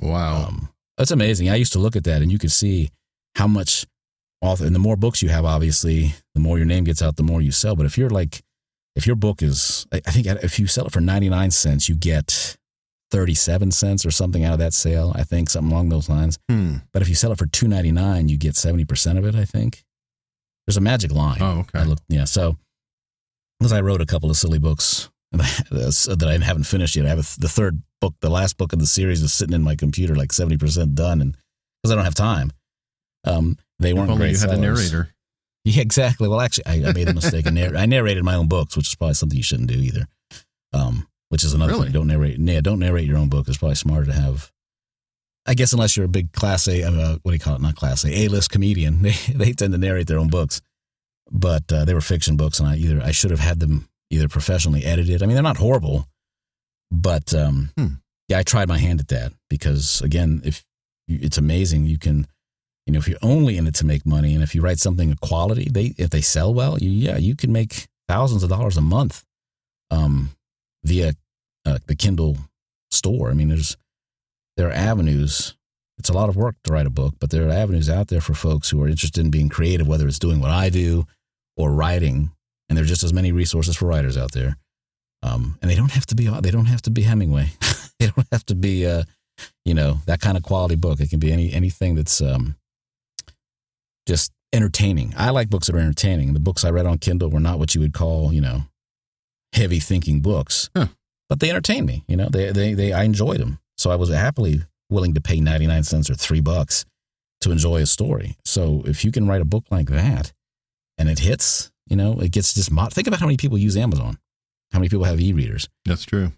Wow. Um, that's amazing. I used to look at that and you could see how much author, and the more books you have, obviously, the more your name gets out, the more you sell. But if you're like, if your book is, I I think if you sell it for 99 cents, you get 37 cents or something out of that sale. I think something along those lines. Hmm. But if you sell it for 299, you get 70% of it, I think. There's a magic line. Oh, okay. I looked, yeah. So, because I wrote a couple of silly books that I haven't finished yet. I have a, the third book, the last book of the series is sitting in my computer, like 70% done. And because I don't have time, um, they If weren't only great you had a narrator. Yeah, exactly. Well, actually, I, I made the mistake. and narr- I narrated my own books, which is probably something you shouldn't do either. Um, which is another Really? thing. Don't narrate. Yeah, don't narrate your own book. It's probably smarter to have. I guess unless you're a big class A, uh, what do you call it? Not class A, A list comedian. They they tend to narrate their own books, but uh, they were fiction books, and I either I should have had them either professionally edited. I mean, they're not horrible, but um, Hmm. yeah, I tried my hand at that because again, if you, it's amazing, you can you know, if you're only in it to make money, and if you write something of quality, they if they sell well, you, yeah, you can make thousands of dollars a month, um, via uh, the Kindle store. I mean, there's there are avenues. It's a lot of work to write a book, but there are avenues out there for folks who are interested in being creative, whether it's doing what I do or writing. And there's just as many resources for writers out there. Um, and they don't have to be they don't have to be Hemingway. they don't have to be uh, you know that kind of quality book. It can be any anything that's um, just entertaining. I like books that are entertaining. The books I read on Kindle were not what you would call, you know, heavy thinking books, Huh. but they entertained me. You know, they, they, they, I enjoyed them. So I was happily willing to pay 99 cents or three bucks to enjoy a story. So if you can write a book like that and it hits, you know, it gets just mod. Think about how many people use Amazon, how many people have e-readers. That's true.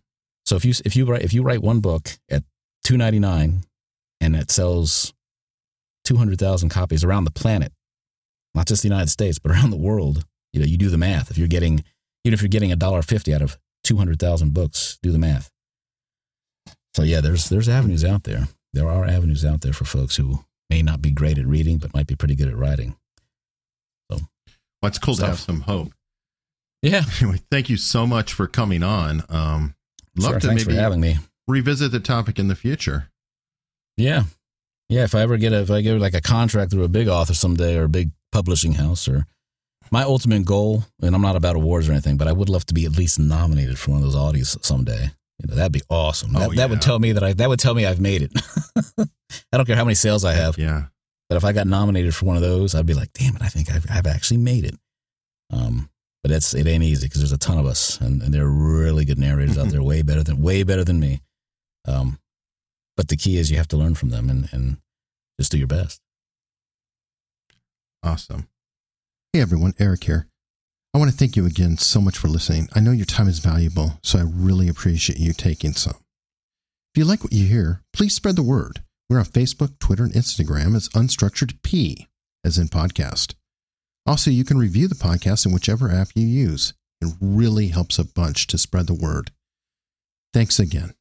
So if you if you write if you write one book at two ninety nine, and it sells two hundred thousand copies around the planet, not just the United States but around the world, you know you do the math. If you're getting even if you're getting a dollar fifty out of two hundred thousand books, do the math. So yeah, there's there's avenues out there. There are avenues out there for folks who may not be great at reading but might be pretty good at writing. Well, it's cool to have some hope. Yeah, Anyway, thank you so much for coming on. Um, love sure. to Thanks maybe for having me. revisit the topic in the future. Yeah. Yeah. If I ever get a, if I get like a contract through a big author someday or a big publishing house or my ultimate goal, and I'm not about awards or anything, but I would love to be at least nominated for one of those Audies someday. You know, that'd be awesome. Oh, that, that would tell me that I, that would tell me I've made it. I don't care how many sales I have, Yeah. but if I got nominated for one of those, I'd be like, damn it, I think I've, I've actually made it. Um, but it's, it ain't easy because there's a ton of us and, and there are really good narrators out there, way better than, way better than me. Um, but the key is you have to learn from them and, and just do your best. Awesome. Hey everyone, Eric here. I want to thank you again so much for listening. I know your time is valuable, so I really appreciate you taking some. If you like what you hear, please spread the word. We're on Facebook, Twitter, and Instagram as Unstructured P, as in podcast. Also, you can review the podcast in whichever app you use. It really helps a bunch to spread the word. Thanks again.